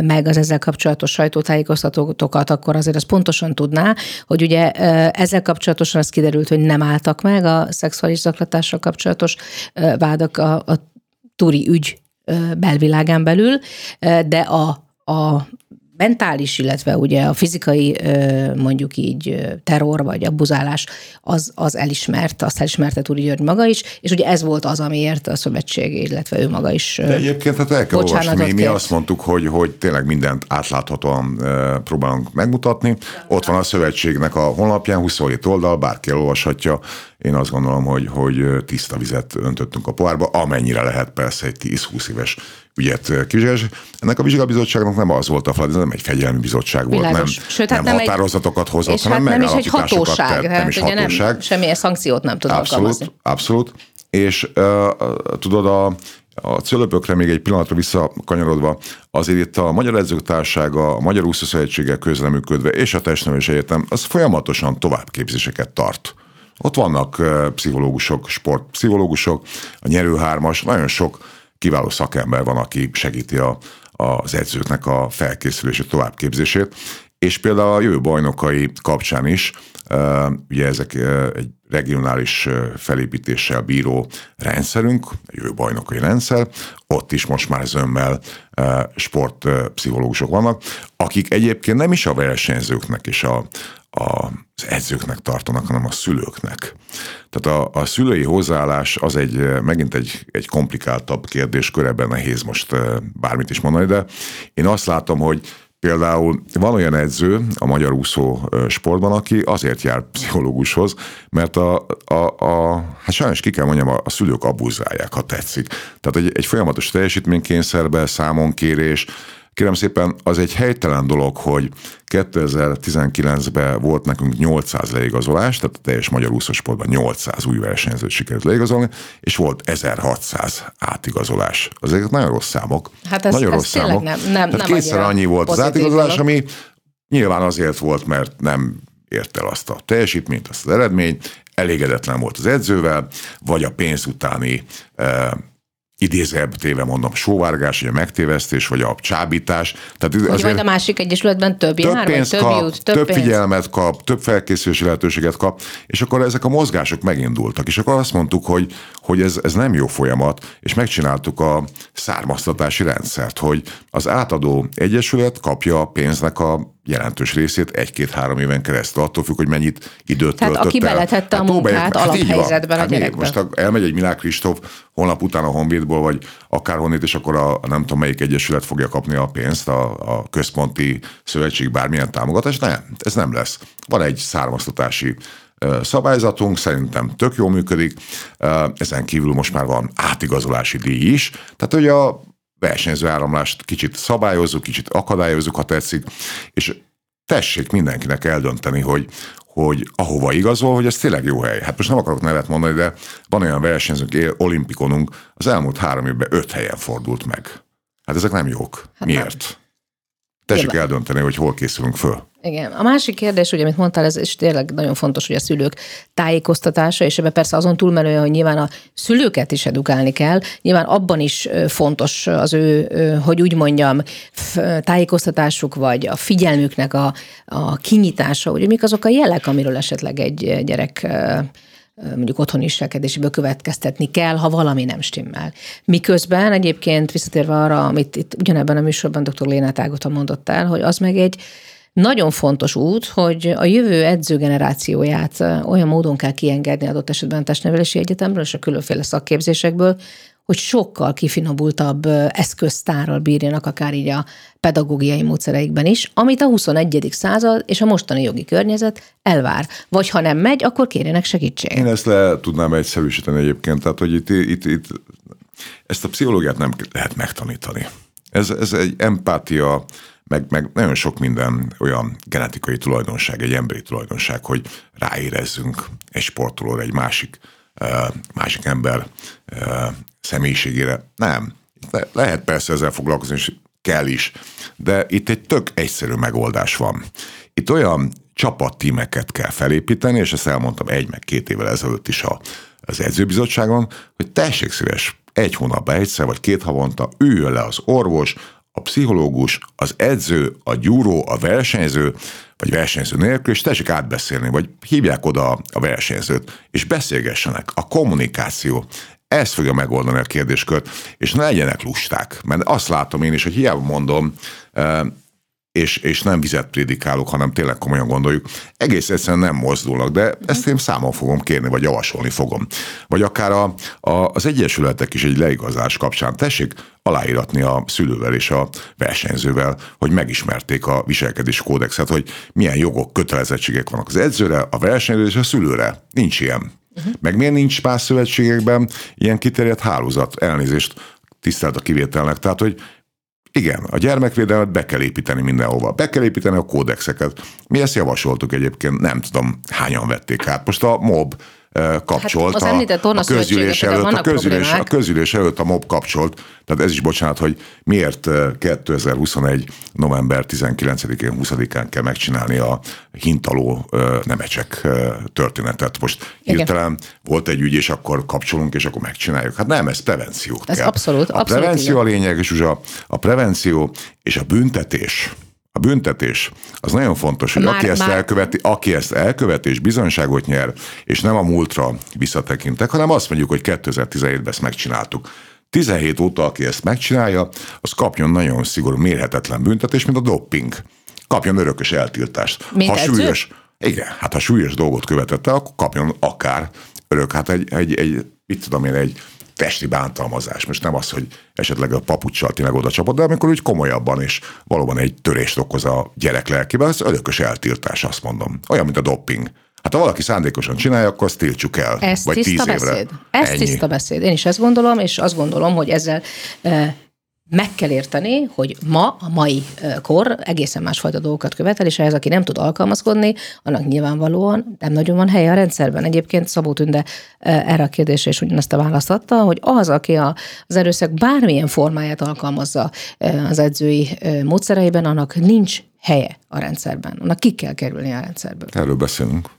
meg az ezzel kapcsolatos sajtótájékoztatókat, akkor azért az pontosan tudná, hogy ugye ezzel kapcsolatosan az kiderült, hogy nem álltak meg a szexuális zaklatással kapcsolatos vádak a, a turi ügy belvilágán belül, de a, a mentális, illetve ugye a fizikai mondjuk így terror vagy abuzálás az, az elismert, azt elismerte Túri György maga is, és ugye ez volt az, amiért a szövetség, illetve ő maga is De egyébként hát el kell olvasni. Mi, mi azt mondtuk, hogy, hogy tényleg mindent átláthatóan próbálunk megmutatni. Ott van a szövetségnek a honlapján, 27 oldal, bárki elolvashatja. Én azt gondolom, hogy, hogy tiszta vizet öntöttünk a pohárba, amennyire lehet persze egy 10-20 éves ügyet kizsés. Ennek a vizsgálóbizottságnak nem az volt a feladat, nem egy fegyelmi bizottság volt, nem, Sőt, hát nem, nem határozatokat egy, hozott, hanem hát nem is egy hatóság. Tett, nem is hát hatóság. Nem, semmilyen szankciót nem tud abszolút, alkalmazni. Abszolút. És uh, tudod, a, a cölöpökre még egy pillanatra visszakanyarodva, azért itt a Magyar Edzők Társága, a Magyar Úszószövetséggel közleműködve és a Testnevelés Egyetem, az folyamatosan továbbképzéseket tart. Ott vannak pszichológusok, sportpszichológusok, a nyerőhármas, nagyon sok kiváló szakember van, aki segíti a, az edzőknek a felkészülését, továbbképzését, és például a jövő bajnokai kapcsán is, ugye ezek egy regionális felépítéssel bíró rendszerünk, a jövő bajnokai rendszer, ott is most már zömmel sportpszichológusok vannak, akik egyébként nem is a versenyzőknek és a, az edzőknek tartanak, hanem a szülőknek. Tehát a, a szülői hozzáállás az egy, megint egy, egy komplikáltabb kérdés, ebben nehéz most bármit is mondani, de én azt látom, hogy Például van olyan edző a magyar úszó sportban, aki azért jár pszichológushoz, mert a, a, a hát sajnos ki kell mondjam, a, a szülők abuzálják, ha tetszik. Tehát egy, egy folyamatos teljesítménykényszerbe, számonkérés, Kérem szépen, az egy helytelen dolog, hogy 2019-ben volt nekünk 800 leigazolás, tehát a teljes magyar úszosportban 800 új versenyzőt sikerült leigazolni, és volt 1600 átigazolás. Azért nagyon rossz számok. Hát ez, nagyon ez rossz számok. Nem, nem, tehát nem kétszer annyi volt az átigazolás, dolog. ami nyilván azért volt, mert nem ért el azt a teljesítményt, azt az eredményt, elégedetlen volt az edzővel, vagy a pénz utáni eh, idézebb téve mondom, sóvárgás, vagy a megtévesztés, vagy a csábítás. Tehát hogy azért majd a másik egyesületben több, több jár, pénzt több kap, jut, több, több pénz. figyelmet kap, több felkészülési lehetőséget kap, és akkor ezek a mozgások megindultak, és akkor azt mondtuk, hogy, hogy ez, ez nem jó folyamat, és megcsináltuk a származtatási rendszert, hogy az átadó egyesület kapja a pénznek a jelentős részét egy-két-három éven keresztül, attól függ, hogy mennyit időt Tehát töltött aki el. beletette a munkát hát alaphelyzetben a hát gyerekbe. Most a- elmegy egy Milák Kristóf holnap után a Honvédból, vagy akárhonnét, és akkor a, a nem tudom melyik egyesület fogja kapni a pénzt, a, a központi szövetség bármilyen támogatást. Nem, ez nem lesz. Van egy származtatási szabályzatunk, szerintem tök jól működik. Ezen kívül most már van átigazolási díj is. Tehát, hogy a versenyző áramlást kicsit szabályozzuk, kicsit akadályozzuk, ha tetszik, és tessék mindenkinek eldönteni, hogy, hogy ahova igazol, hogy ez tényleg jó hely. Hát most nem akarok nevet mondani, de van olyan versenyzőnk, olimpikonunk, az elmúlt három évben öt helyen fordult meg. Hát ezek nem jók. Hát Miért? Tessék Nyilván. eldönteni, hogy hol készülünk föl. Igen. A másik kérdés, ugye, amit mondtál, ez is tényleg nagyon fontos, hogy a szülők tájékoztatása, és ebben persze azon túlmenően, hogy nyilván a szülőket is edukálni kell, nyilván abban is fontos az ő, hogy úgy mondjam, tájékoztatásuk, vagy a figyelmüknek a, a kinyitása, hogy mik azok a jelek, amiről esetleg egy gyerek mondjuk otthoni viselkedéséből következtetni kell, ha valami nem stimmel. Miközben egyébként visszatérve arra, amit itt ugyanebben a műsorban dr. Lénát Ágota mondott el, hogy az meg egy nagyon fontos út, hogy a jövő edzőgenerációját olyan módon kell kiengedni adott esetben a testnevelési egyetemről és a különféle szakképzésekből, hogy sokkal kifinomultabb eszköztárral bírjanak akár így a pedagógiai módszereikben is, amit a 21. század és a mostani jogi környezet elvár. Vagy ha nem megy, akkor kérjenek segítséget. Én ezt le tudnám egyszerűsíteni egyébként, tehát hogy itt, itt, itt ezt a pszichológiát nem lehet megtanítani. Ez, ez egy empátia, meg, meg nagyon sok minden olyan genetikai tulajdonság, egy emberi tulajdonság, hogy ráérezzünk egy sportolóra, egy másik, eh, másik ember eh, személyiségére. Nem. Le- Lehet persze ezzel foglalkozni, és kell is, de itt egy tök egyszerű megoldás van. Itt olyan csapattímeket kell felépíteni, és ezt elmondtam egy meg két évvel ezelőtt is a, az edzőbizottságon, hogy tessék szíves, egy hónapban egyszer, vagy két havonta üljön le az orvos, a pszichológus, az edző, a gyúró, a versenyző, vagy versenyző nélkül, és tessék átbeszélni, vagy hívják oda a versenyzőt, és beszélgessenek. A kommunikáció. Ez fogja megoldani a kérdéskört, és ne legyenek lusták. Mert azt látom én is, hogy hiába mondom, eh, és, és nem vizet prédikálok, hanem tényleg komolyan gondoljuk, egész egyszerűen nem mozdulnak, de ezt én számon fogom kérni, vagy javasolni fogom. Vagy akár a, a, az egyesületek is egy leigazás kapcsán tessék aláíratni a szülővel és a versenyzővel, hogy megismerték a viselkedés kódexet, hogy milyen jogok, kötelezettségek vannak az edzőre, a versenyzőre és a szülőre. Nincs ilyen. Uh-huh. Meg miért nincs más szövetségekben ilyen kiterjedt hálózat? Elnézést, tisztelt a kivételnek. Tehát, hogy igen, a gyermekvédelmet be kell építeni mindenhova. Be kell építeni a kódexeket. Mi ezt javasoltuk egyébként, nem tudom, hányan vették át. Most a MOB kapcsolt. Hát az említett a, a közgyűlés előtt, a közgyűlés, a közgyűlés előtt a MOB kapcsolt, tehát ez is bocsánat, hogy miért 2021. november 19-én, 20-án kell megcsinálni a hintaló nemecsek történetet. Most hirtelen Igen. volt egy ügy, és akkor kapcsolunk, és akkor megcsináljuk. Hát nem, ez prevenció. Ez kell. abszolút, A abszolút prevenció igen. a lényeg, és a, a prevenció és a büntetés a büntetés az nagyon fontos, hogy már, aki, ezt már... elköveti, aki ezt elköveti és bizonyságot nyer, és nem a múltra visszatekintek, hanem azt mondjuk, hogy 2017-ben ezt megcsináltuk. 17 óta, aki ezt megcsinálja, az kapjon nagyon szigorú, mérhetetlen büntetés, mint a dopping. Kapjon örökös eltiltást. Mint ha súlyos, igen, hát ha súlyos dolgot követette, akkor kapjon akár örök, hát egy, egy, egy mit tudom én, egy testi bántalmazás. Most nem az, hogy esetleg a papucsal tényleg oda csapod, de amikor úgy komolyabban és valóban egy törést okoz a gyerek lelkében, az örökös eltiltás, azt mondom. Olyan, mint a dopping. Hát ha valaki szándékosan csinálja, akkor azt tiltsuk el. Ez vagy tiszta tíz évre. beszéd. Ez Ennyi. tiszta beszéd. Én is ezt gondolom, és azt gondolom, hogy ezzel eh, meg kell érteni, hogy ma, a mai kor egészen másfajta dolgokat követel, és ehhez, aki nem tud alkalmazkodni, annak nyilvánvalóan nem nagyon van helye a rendszerben. Egyébként Szabó Tünde erre a kérdésre is ugyanazt a választ adta, hogy az, aki az erőszak bármilyen formáját alkalmazza az edzői módszereiben, annak nincs helye a rendszerben. Annak ki kell kerülni a rendszerből. Erről beszélünk.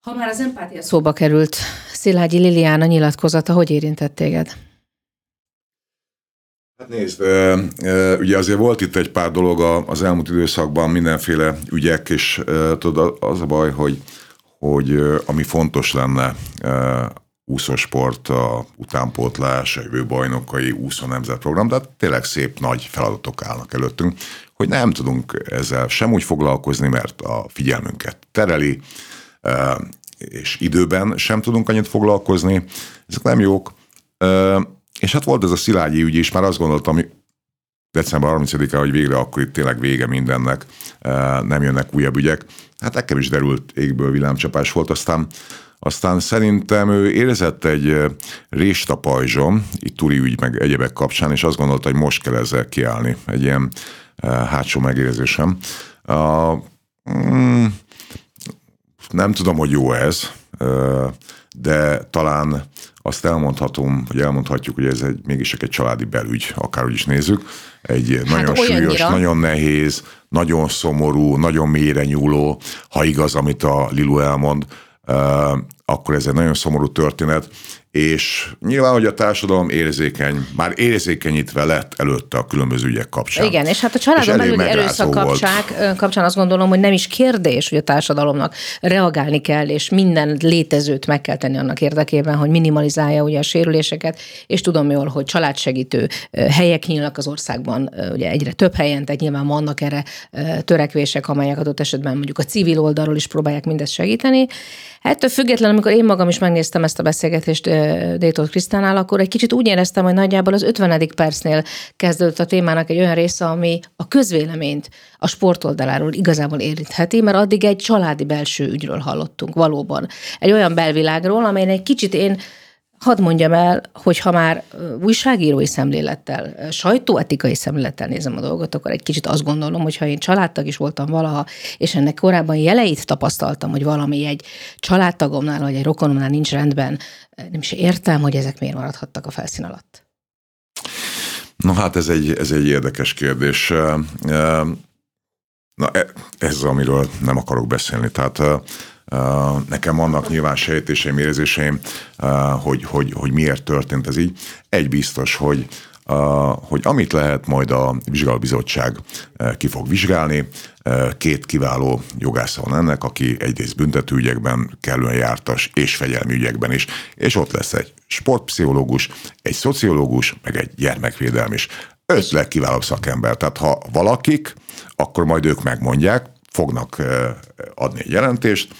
Ha már az empátia szóba került, Szilágyi Liliana nyilatkozata hogy érintett téged? Hát nézd, ugye azért volt itt egy pár dolog az elmúlt időszakban, mindenféle ügyek, és tudod, az a baj, hogy, hogy ami fontos lenne, úszósport, a utánpótlás, a jövő bajnokai úszó nemzetprogram, de hát tényleg szép nagy feladatok állnak előttünk, hogy nem tudunk ezzel sem úgy foglalkozni, mert a figyelmünket tereli, és időben sem tudunk annyit foglalkozni, ezek nem jók. És hát volt ez a Szilágyi ügy is, már azt gondoltam, december 30-án, hogy végre akkor itt tényleg vége mindennek, e, nem jönnek újabb ügyek. Hát nekem is derült égből villámcsapás volt, aztán aztán szerintem ő érzett egy e, rést a pajzsom, itt Turi ügy meg egyebek kapcsán, és azt gondolta, hogy most kell ezzel kiállni. Egy ilyen e, hátsó megérzésem. Mm, nem tudom, hogy jó ez, de talán azt elmondhatom, hogy elmondhatjuk, hogy ez egy, mégis egy családi belügy, akárhogy is nézzük. Egy hát nagyon súlyos, nagyon nehéz, nagyon szomorú, nagyon mélyre nyúló, ha igaz, amit a Lilu elmond, akkor ez egy nagyon szomorú történet, és nyilván, hogy a társadalom érzékeny, már érzékenyítve lett előtte a különböző ügyek kapcsán. Igen, és hát a családon belüli erőszak kapcsán, kapcsán azt gondolom, hogy nem is kérdés, hogy a társadalomnak reagálni kell, és minden létezőt meg kell tenni annak érdekében, hogy minimalizálja ugye a sérüléseket, és tudom jól, hogy családsegítő helyek nyílnak az országban, ugye egyre több helyen, tehát nyilván vannak erre törekvések, amelyek adott esetben mondjuk a civil oldalról is próbálják mindezt segíteni. Ettől függetlenül, amikor én magam is megnéztem ezt a beszélgetést Détot Krisztánál, akkor egy kicsit úgy éreztem, hogy nagyjából az 50. percnél kezdődött a témának egy olyan része, ami a közvéleményt a sportoldaláról igazából érintheti, mert addig egy családi belső ügyről hallottunk valóban. Egy olyan belvilágról, amelyen egy kicsit én Hadd mondjam el, hogy ha már újságírói szemlélettel, sajtóetikai szemlélettel nézem a dolgot, akkor egy kicsit azt gondolom, hogy ha én családtag is voltam valaha, és ennek korábban jeleit tapasztaltam, hogy valami egy családtagomnál, vagy egy rokonomnál nincs rendben, nem is értem, hogy ezek miért maradhattak a felszín alatt. Na hát ez egy, ez egy érdekes kérdés. Na e, ez amiről nem akarok beszélni. Tehát Nekem vannak nyilván sejtéseim, érzéseim, hogy, hogy, hogy miért történt ez így. Egy biztos, hogy hogy amit lehet, majd a vizsgálóbizottság ki fog vizsgálni. Két kiváló jogásza van ennek, aki egyrészt büntetőügyekben kellően jártas, és fegyelmi ügyekben is, és ott lesz egy sportpszichológus, egy szociológus, meg egy gyermekvédelmi is. Öt legkiválóbb szakember. Tehát ha valakik, akkor majd ők megmondják, fognak adni egy jelentést,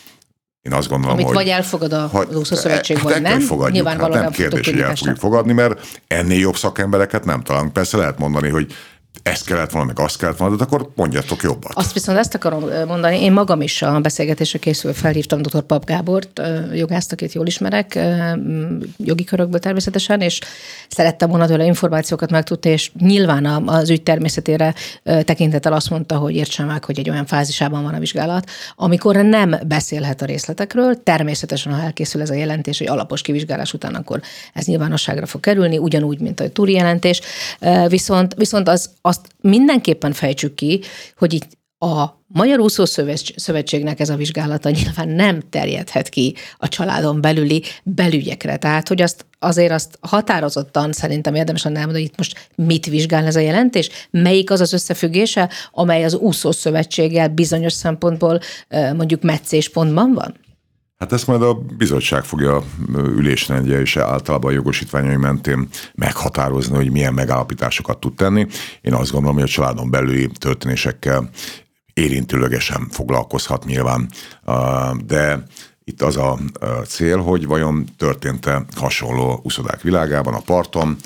én azt gondolom, Amit hogy... vagy elfogad a hogy, úszó szövetség, hát vagy nem. Fogadjuk, Nyilvánvalóan hát nem kérdés, hogy el fogjuk fogadni, mert ennél jobb szakembereket nem találunk. Persze lehet mondani, hogy ezt kellett volna, meg azt kellett volna, de akkor mondjatok jobbat. Azt viszont ezt akarom mondani, én magam is a beszélgetésre készül felhívtam dr. Pap Gábort, jogászt, akit jól ismerek, jogi körökből természetesen, és szerettem volna tőle információkat megtudni, és nyilván az ügy természetére tekintettel azt mondta, hogy értsem meg, hogy egy olyan fázisában van a vizsgálat, amikor nem beszélhet a részletekről, természetesen, ha elkészül ez a jelentés, hogy alapos kivizsgálás után, akkor ez nyilvánosságra fog kerülni, ugyanúgy, mint a túri jelentés, viszont, viszont az, azt mindenképpen fejtsük ki, hogy itt a Magyar Úszó Szövetségnek ez a vizsgálata nyilván nem terjedhet ki a családon belüli belügyekre. Tehát, hogy azt azért azt határozottan szerintem érdemes lenne elmondani, hogy itt most mit vizsgál ez a jelentés, melyik az az összefüggése, amely az úszó szövetséggel bizonyos szempontból mondjuk meccéspontban van? Hát ezt majd a bizottság fogja ülésrendje és általában a jogosítványai mentén meghatározni, hogy milyen megállapításokat tud tenni. Én azt gondolom, hogy a családon belüli történésekkel érintőlegesen foglalkozhat nyilván, de itt az a cél, hogy vajon történt-e hasonló uszodák világában a parton,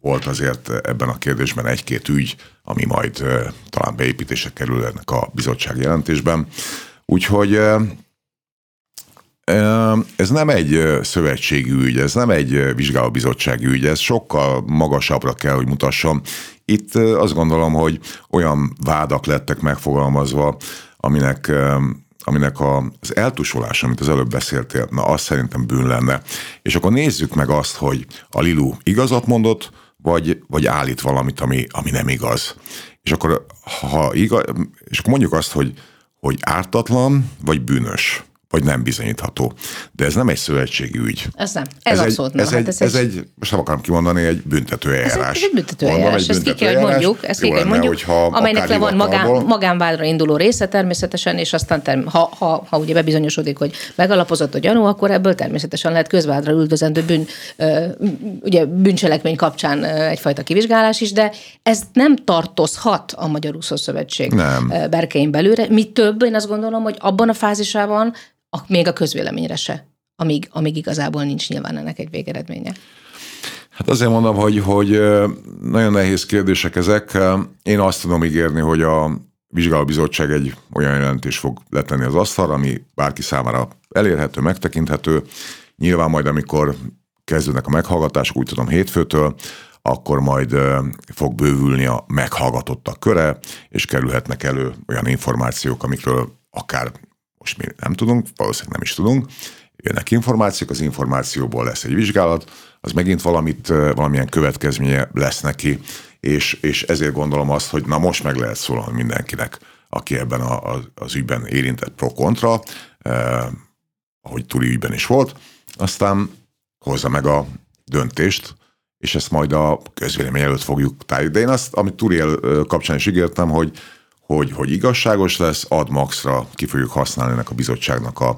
volt azért ebben a kérdésben egy-két ügy, ami majd talán beépítésre kerül ennek a bizottság jelentésben. Úgyhogy ez nem egy szövetségi ügy, ez nem egy vizsgálóbizottsági ügy, ez sokkal magasabbra kell, hogy mutasson. Itt azt gondolom, hogy olyan vádak lettek megfogalmazva, aminek aminek az eltusolása, amit az előbb beszéltél, na az szerintem bűn lenne. És akkor nézzük meg azt, hogy a Lilu igazat mondott, vagy, vagy állít valamit, ami, ami nem igaz. És akkor, ha igaz, és akkor mondjuk azt, hogy, hogy ártatlan, vagy bűnös vagy nem bizonyítható. De ez nem egy szövetségi ügy. Ez nem. Ez, ez abszolút egy, nem. Ez, hát egy, ez, egy, egy, most nem akarom kimondani, egy büntető eljárás. Ez egy büntető eljárás, ezt ki kell, hogy mondjuk, ezt ki kell, hogy mondjuk, amelynek le van magán, magánvádra induló része természetesen, és aztán term, ha, ha, ha ugye bebizonyosodik, hogy megalapozott a gyanú, akkor ebből természetesen lehet közvádra üldözendő bűn, ugye bűncselekmény kapcsán egyfajta kivizsgálás is, de ez nem tartozhat a Magyar Úszó Szövetség nem. berkein belőle. Mi több, én azt gondolom, hogy abban a fázisában a, még a közvéleményre se, amíg, amíg igazából nincs nyilván ennek egy végeredménye. Hát azért mondom, hogy, hogy nagyon nehéz kérdések ezek. Én azt tudom ígérni, hogy a vizsgálóbizottság egy olyan jelentést fog letenni az asztalra, ami bárki számára elérhető, megtekinthető. Nyilván majd, amikor kezdődnek a meghallgatások, úgy tudom hétfőtől, akkor majd fog bővülni a meghallgatottak köre, és kerülhetnek elő olyan információk, amikről akár most mi nem tudunk, valószínűleg nem is tudunk, jönnek információk, az információból lesz egy vizsgálat, az megint valamit, valamilyen következménye lesz neki, és, és ezért gondolom azt, hogy na most meg lehet szólalni mindenkinek, aki ebben a, a, az ügyben érintett pro-kontra, eh, ahogy Turi ügyben is volt, aztán hozza meg a döntést, és ezt majd a közvélemény előtt fogjuk tájítani. De én azt, amit Turi kapcsán is ígértem, hogy hogy, hogy igazságos lesz, ad maxra ki fogjuk használni ennek a bizottságnak a,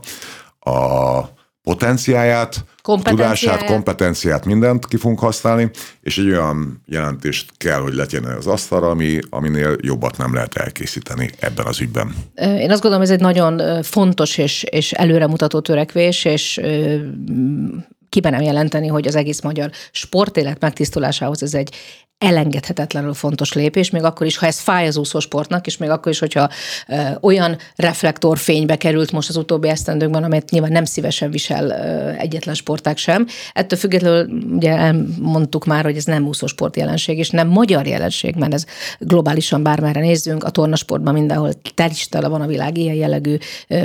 a potenciáját, tudását, kompetenciát, mindent ki fogunk használni, és egy olyan jelentést kell, hogy legyen az asztalra, ami, aminél jobbat nem lehet elkészíteni ebben az ügyben. Én azt gondolom, ez egy nagyon fontos és, és előremutató törekvés, és kiben nem jelenteni, hogy az egész magyar sportélet megtisztulásához ez egy elengedhetetlenül fontos lépés, még akkor is, ha ez fáj az úszósportnak, és még akkor is, hogyha ö, olyan reflektorfénybe került most az utóbbi esztendőkben, amelyet nyilván nem szívesen visel ö, egyetlen sportág sem. Ettől függetlenül ugye elmondtuk már, hogy ez nem úszósport jelenség, és nem magyar jelenség, mert ez globálisan bármerre nézzünk, a tornasportban mindenhol teristele van a világ ilyen jellegű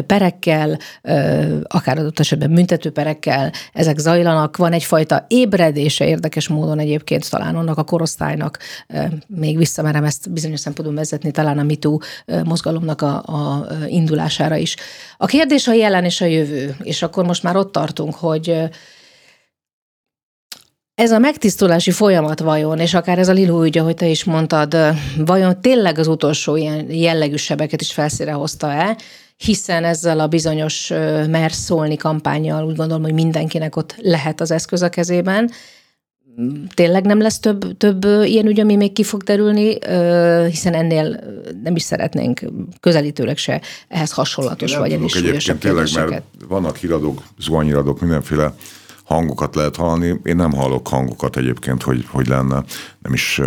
perekkel, ö, akár adott esetben büntető perekkel, ezek zajlanak, van egyfajta ébredése érdekes módon egyébként talán annak a korosztály osztálynak, még visszamerem ezt bizonyos szempontból vezetni, talán a MeToo mozgalomnak a, a indulására is. A kérdés a jelen és a jövő, és akkor most már ott tartunk, hogy ez a megtisztulási folyamat vajon, és akár ez a Lilu ügy, ahogy te is mondtad, vajon tényleg az utolsó ilyen jellegű sebeket is felszíre hozta-e, hiszen ezzel a bizonyos mer szólni kampányjal úgy gondolom, hogy mindenkinek ott lehet az eszköz a kezében, tényleg nem lesz több, több ilyen ügy, ami még ki fog derülni, hiszen ennél nem is szeretnénk közelítőleg se ehhez hasonlatos vagy ennél súlyosabb tényleg, mert vannak híradók, zuhanyiradók, mindenféle hangokat lehet hallani. Én nem hallok hangokat egyébként, hogy, hogy lenne. Nem is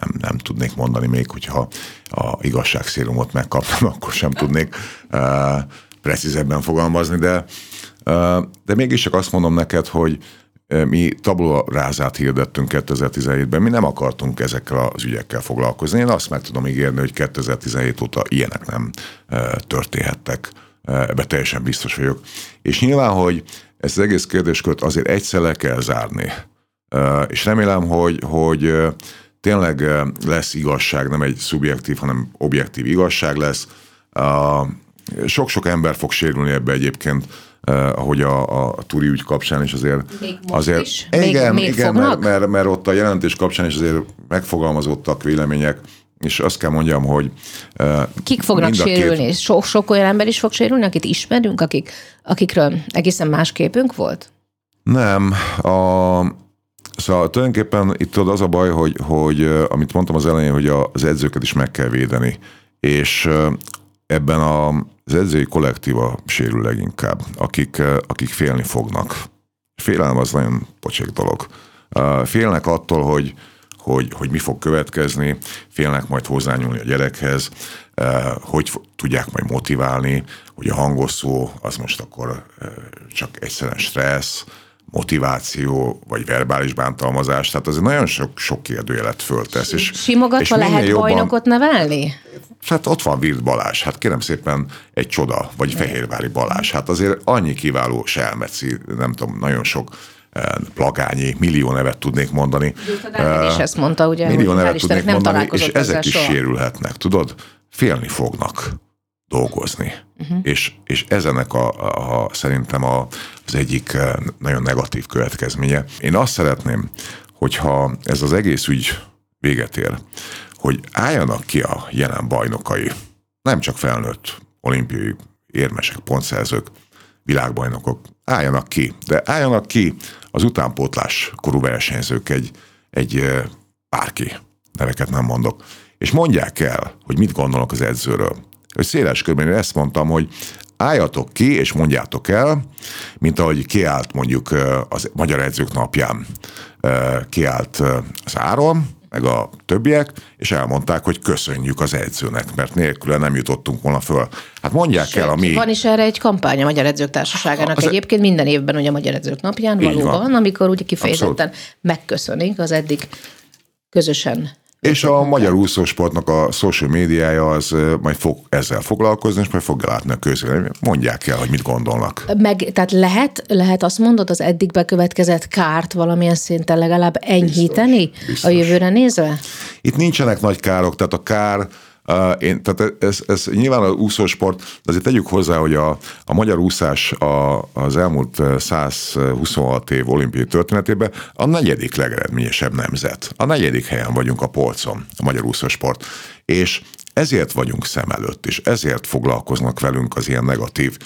nem, nem tudnék mondani még, hogyha a igazságszérumot megkaptam, <laughs> akkor sem tudnék uh, precízebben fogalmazni, de, uh, de mégis csak azt mondom neked, hogy mi tabulárázát hirdettünk 2017-ben, mi nem akartunk ezekkel az ügyekkel foglalkozni. Én azt meg tudom ígérni, hogy 2017 óta ilyenek nem történhettek. Ebbe teljesen biztos vagyok. És nyilván, hogy ezt az egész kérdéskört azért egyszer le kell zárni. És remélem, hogy, hogy tényleg lesz igazság, nem egy szubjektív, hanem objektív igazság lesz. Sok-sok ember fog sérülni ebbe egyébként, ahogy a, a Turi ügy kapcsán is azért... Még most azért is? Igen, még, még igen mert, mert, mert ott a jelentés kapcsán is azért megfogalmazottak vélemények, és azt kell mondjam, hogy... Kik fognak sérülni? Két... Sok, sok olyan ember is fog sérülni, akit ismerünk, akik, akikről egészen más képünk volt? Nem. A, szóval tulajdonképpen itt az a baj, hogy, hogy amit mondtam az elején, hogy az edzőket is meg kell védeni. És ebben a, az edzői kollektíva sérül leginkább, akik, akik félni fognak. Félelem az nagyon pocsék dolog. Félnek attól, hogy, hogy, hogy mi fog következni, félnek majd hozzányúlni a gyerekhez, hogy tudják majd motiválni, hogy a hangos szó az most akkor csak egyszerűen stressz, motiváció, vagy verbális bántalmazás, tehát az nagyon sok, sok kérdőjelet föltesz. És, Simogatva és lehet jobban, bajnokot nevelni? Hát ott van Virt Balázs, hát kérem szépen egy csoda, vagy Fehérvári Balázs, hát azért annyi kiváló selmeci, nem tudom, nagyon sok eh, plagányi, millió nevet tudnék mondani. Uh, is ezt mondta, ugye, millió nevet tudnék nem mondani, és ezek is soha. sérülhetnek, tudod? Félni fognak dolgozni. Uh-huh. És, és ezenek a, a, a szerintem a, az egyik eh, nagyon negatív következménye. Én azt szeretném, hogyha ez az egész ügy véget ér, hogy álljanak ki a jelen bajnokai, nem csak felnőtt olimpiai érmesek, pontszerzők, világbajnokok, álljanak ki, de álljanak ki az utánpótlás korú versenyzők egy, egy bárki, neveket nem mondok, és mondják el, hogy mit gondolok az edzőről, hogy széles körben ezt mondtam, hogy álljatok ki, és mondjátok el, mint ahogy kiállt mondjuk az Magyar Edzők napján, kiállt az Áron, meg a többiek, és elmondták, hogy köszönjük az edzőnek, mert nélküle nem jutottunk volna föl. Hát mondják Sőt, el a mi... Van is erre egy kampány a Magyar Edzők Társaságának az e- egyébként minden évben, ugye a Magyar Edzők napján valóban, van. amikor ugye kifejezetten Abszolút. megköszönik az eddig közösen és a magyar úszósportnak a social médiája az majd fog ezzel foglalkozni, és majd fogja látni a közvélemény. Mondják el, hogy mit gondolnak. Meg, tehát lehet, lehet azt mondod, az eddig bekövetkezett kárt valamilyen szinten legalább enyhíteni biztos, biztos. a jövőre nézve? Itt nincsenek nagy károk, tehát a kár én, tehát ez, ez nyilván a úszósport, de azért tegyük hozzá, hogy a, a magyar úszás a, az elmúlt 126 év olimpiai történetében a negyedik legeredményesebb nemzet. A negyedik helyen vagyunk a polcon, a magyar úszósport. És ezért vagyunk szem előtt, és ezért foglalkoznak velünk az ilyen negatív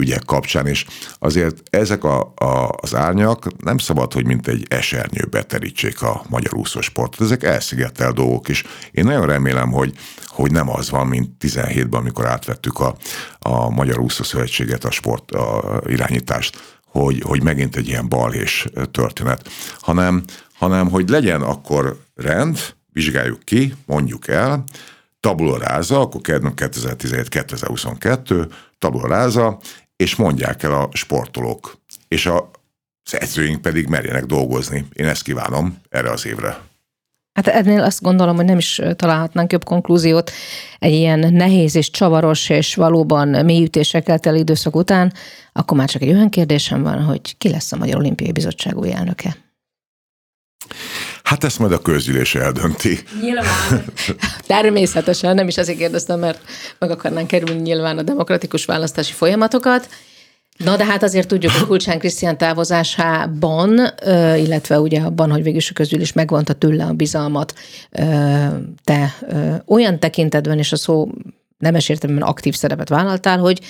ügyek kapcsán, és azért ezek a, a, az árnyak nem szabad, hogy mint egy esernyő beterítsék a magyar úszósportot. Ezek elszigetel dolgok, és én nagyon remélem, hogy, hogy nem az van, mint 17-ben, amikor átvettük a, a Magyar Úszószövetséget, a sport a irányítást, hogy, hogy megint egy ilyen balhés történet, hanem, hanem hogy legyen akkor rend, vizsgáljuk ki, mondjuk el, tabula ráza, akkor 2017-2022, tabula ráza, és mondják el a sportolók, és a, az edzőink pedig merjenek dolgozni. Én ezt kívánom erre az évre. Hát ennél azt gondolom, hogy nem is találhatnánk jobb konklúziót egy ilyen nehéz és csavaros és valóban mélyütésekkel teli időszak után, akkor már csak egy olyan kérdésem van, hogy ki lesz a Magyar Olimpiai Bizottság új elnöke? Hát ezt majd a közgyűlés eldönti. Nyilván. <laughs> Természetesen, nem is azért kérdeztem, mert meg akarnánk kerülni nyilván a demokratikus választási folyamatokat. Na, de hát azért tudjuk, hogy Kulcsán Krisztián távozásában, illetve ugye abban, hogy végül a közgyűlés megvonta tőle a bizalmat, te olyan tekintetben, és a szó nemes értelemben aktív szerepet vállaltál, hogy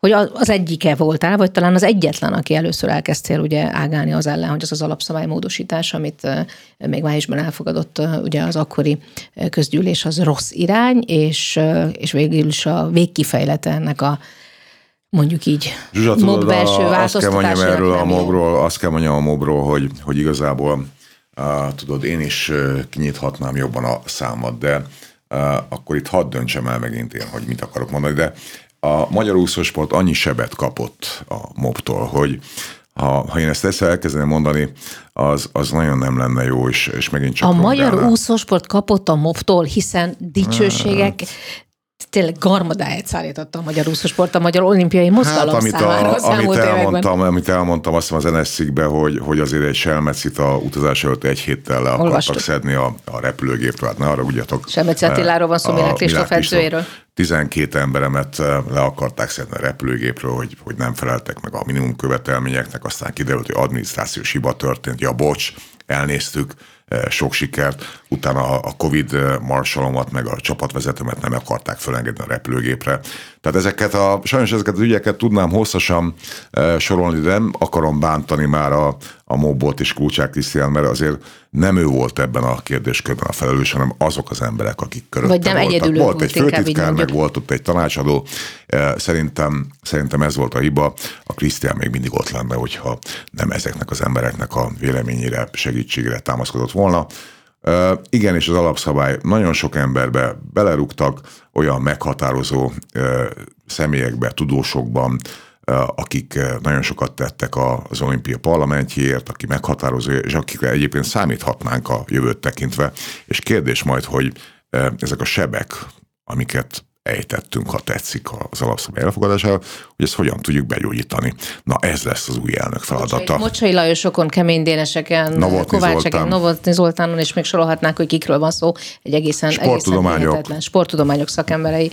hogy az egyike voltál, vagy talán az egyetlen, aki először elkezdtél ugye ágálni az ellen, hogy az az alapszabálymódosítás, amit még májusban elfogadott ugye az akkori közgyűlés, az rossz irány, és, és végül is a végkifejlete ennek a mondjuk így Zsuzsa, MOB belső azt kell mondjam erről a mobról, azt kell mondjam a mobról, hogy, hogy igazából uh, tudod, én is kinyithatnám jobban a számat, de uh, akkor itt hadd döntsem el megint én, hogy mit akarok mondani, de a magyar úszósport annyi sebet kapott a mobtól, hogy ha, ha én ezt ezt elkezdeném mondani, az, az nagyon nem lenne jó, és, és megint csak A magyar úszósport kapott a mobtól, hiszen dicsőségek tényleg garmadáját szállította a magyar úszósport, a magyar olimpiai mozgalom Hát, amit, számára a, amit, elmúlt években. elmondtam, amit elmondtam, azt hiszem az ns hogy, hogy azért egy selmecit a utazás előtt egy héttel le akartak Olvastuk. szedni a, a repülőgépről, hát ne arra ugyatok. Selmeci Attiláról van szó, Milák Kristóf. edzőjéről. 12 emberemet eh, le akarták szedni a repülőgépről, hogy, hogy nem feleltek meg a minimum követelményeknek, aztán kiderült, hogy adminisztrációs hiba történt. Ja, bocs, elnéztük, eh, sok sikert. Utána a Covid eh, marsalomat, meg a csapatvezetőmet nem akarták felengedni a repülőgépre. Tehát ezeket a, sajnos ezeket az ügyeket tudnám hosszasan sorolni, de nem akarom bántani már a, a Mobot és Kulcsák Krisztián, mert azért nem ő volt ebben a kérdéskörben a felelős, hanem azok az emberek, akik körülötte Vagy nem voltak. egyedül Volt volt, egy főtitkár, meg volt ott egy tanácsadó. Eh, Szerintem, szerintem ez volt a hiba. A Krisztián még mindig ott lenne, hogyha nem ezeknek az embereknek a véleményére, segítségére támaszkodott volna. Uh, igen, és az alapszabály nagyon sok emberbe belerúgtak, olyan meghatározó uh, személyekbe, tudósokban, akik uh, nagyon sokat tettek az olimpia parlamentjéért, aki meghatározó, és akikre egyébként számíthatnánk a jövőt tekintve. És kérdés majd, hogy uh, ezek a sebek, amiket ejtettünk, ha tetszik az alapszabály elfogadására, hogy ezt hogyan tudjuk begyógyítani. Na ez lesz az új elnök feladata. Mocsai Lajosokon, Kemény Déneseken, Novotny Kovácseken, Zoltán. Novotny Zoltánon, és még sorolhatnánk, hogy kikről van szó. Egy egészen, Sporttudományok. egészen hihetetlen sporttudományok szakemberei.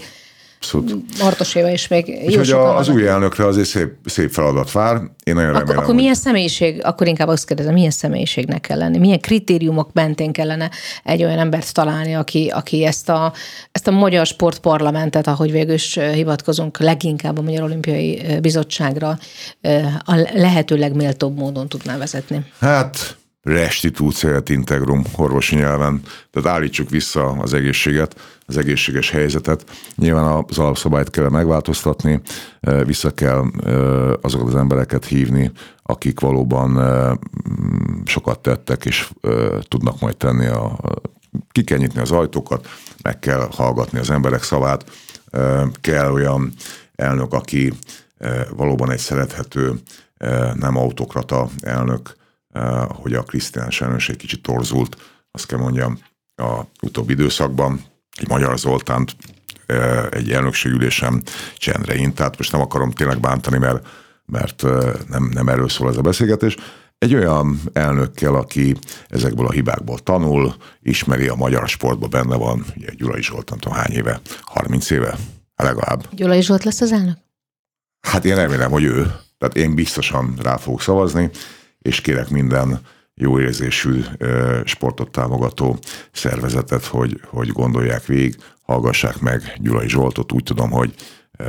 Abszolút. Martos Éva is még jó a, az új elnökre azért szép, szép feladat vár. Én nagyon Akkor, remélem, akkor milyen személyiség, akkor inkább azt kérdezem, milyen személyiségnek kell lenni, milyen kritériumok mentén kellene egy olyan embert találni, aki, aki ezt, a, ezt a magyar sportparlamentet, ahogy végül is hivatkozunk, leginkább a Magyar Olimpiai Bizottságra a lehető legméltóbb módon tudná vezetni. Hát restitúciót integrum orvosi nyelven, tehát állítsuk vissza az egészséget, az egészséges helyzetet. Nyilván az alapszabályt kell megváltoztatni, vissza kell azokat az embereket hívni, akik valóban sokat tettek, és tudnak majd tenni a, ki kell nyitni az ajtókat, meg kell hallgatni az emberek szavát, kell olyan elnök, aki valóban egy szerethető, nem autokrata elnök, hogy a Krisztián sajnos egy kicsit torzult, azt kell mondjam, a utóbbi időszakban. Egy Magyar Zoltánt eh, egy elnökségülésem csendre tehát most nem akarom tényleg bántani, mert, mert eh, nem, nem erről szól ez a beszélgetés. Egy olyan elnökkel, aki ezekből a hibákból tanul, ismeri a magyar sportban benne van, ugye Gyulai Zsolt, nem tudom hány éve, 30 éve, legalább. Gyulai Zsolt lesz az elnök? Hát én remélem, hogy ő. Tehát én biztosan rá fogok szavazni, és kérek minden jó érzésű sportot támogató szervezetet, hogy, hogy gondolják végig, hallgassák meg Gyulai Zsoltot. Úgy tudom, hogy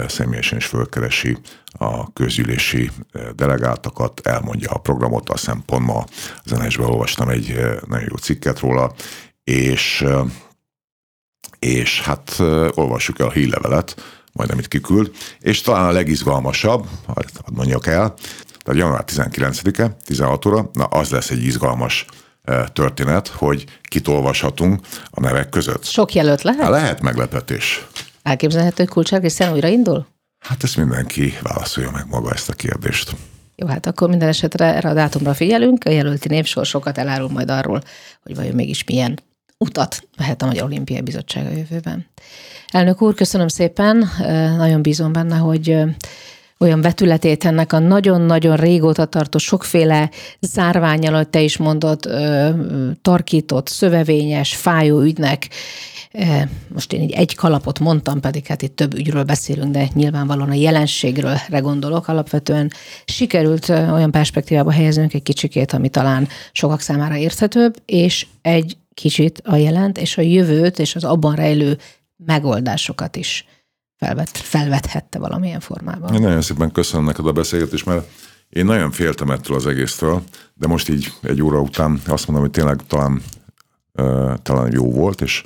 személyesen is fölkeresi a közgyűlési delegáltakat, elmondja a programot, azt hiszem pont ma az ns olvastam egy nagyon jó cikket róla, és és hát olvassuk el a hírlevelet, majd amit kiküld, és talán a legizgalmasabb, hadd hadd mondjak el, tehát január 19-e, 16 óra, na az lesz egy izgalmas ö, történet, hogy kit olvashatunk a nevek között. Sok jelölt lehet? Hát lehet meglepetés. Elképzelhető, hogy Kulcsár Krisztián újra indul? Hát ezt mindenki válaszolja meg maga ezt a kérdést. Jó, hát akkor minden esetre erre a dátumra figyelünk, a jelölti névsor sokat elárul majd arról, hogy vajon mégis milyen utat vehet a Magyar Olimpiai Bizottság a jövőben. Elnök úr, köszönöm szépen, Ö, nagyon bízom benne, hogy olyan vetületét ennek a nagyon-nagyon régóta tartó sokféle zárványal, ahogy te is mondod, tarkított, szövevényes, fájó ügynek, most én így egy kalapot mondtam, pedig hát itt több ügyről beszélünk, de nyilvánvalóan a jelenségről gondolok. Alapvetően sikerült olyan perspektívába helyeznünk egy kicsikét, ami talán sokak számára érthetőbb, és egy kicsit a jelent és a jövőt és az abban rejlő megoldásokat is felvet, felvethette valamilyen formában. Én nagyon szépen köszönöm neked a beszélgetést, mert én nagyon féltem ettől az egésztől, de most így egy óra után azt mondom, hogy tényleg talán, uh, talán jó volt, és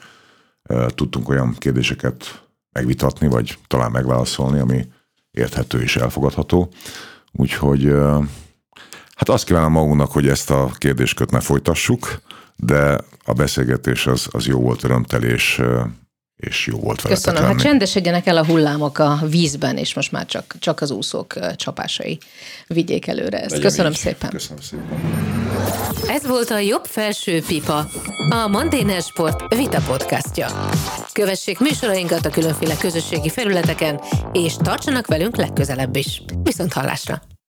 uh, tudtunk olyan kérdéseket megvitatni, vagy talán megválaszolni, ami érthető és elfogadható. Úgyhogy uh, Hát azt kívánom magunknak, hogy ezt a kérdéskört ne folytassuk, de a beszélgetés az, az jó volt, örömtelés, és jó volt veletek Köszönöm. lenni. Hát csendesedjenek el a hullámok a vízben, és most már csak, csak az úszók csapásai vigyék előre ezt. Legyen Köszönöm így. szépen. Köszönöm szépen. Ez volt a Jobb Felső Pipa, a Mandéner Sport Vita podcastja. Kövessék műsorainkat a különféle közösségi felületeken, és tartsanak velünk legközelebb is. Viszont hallásra!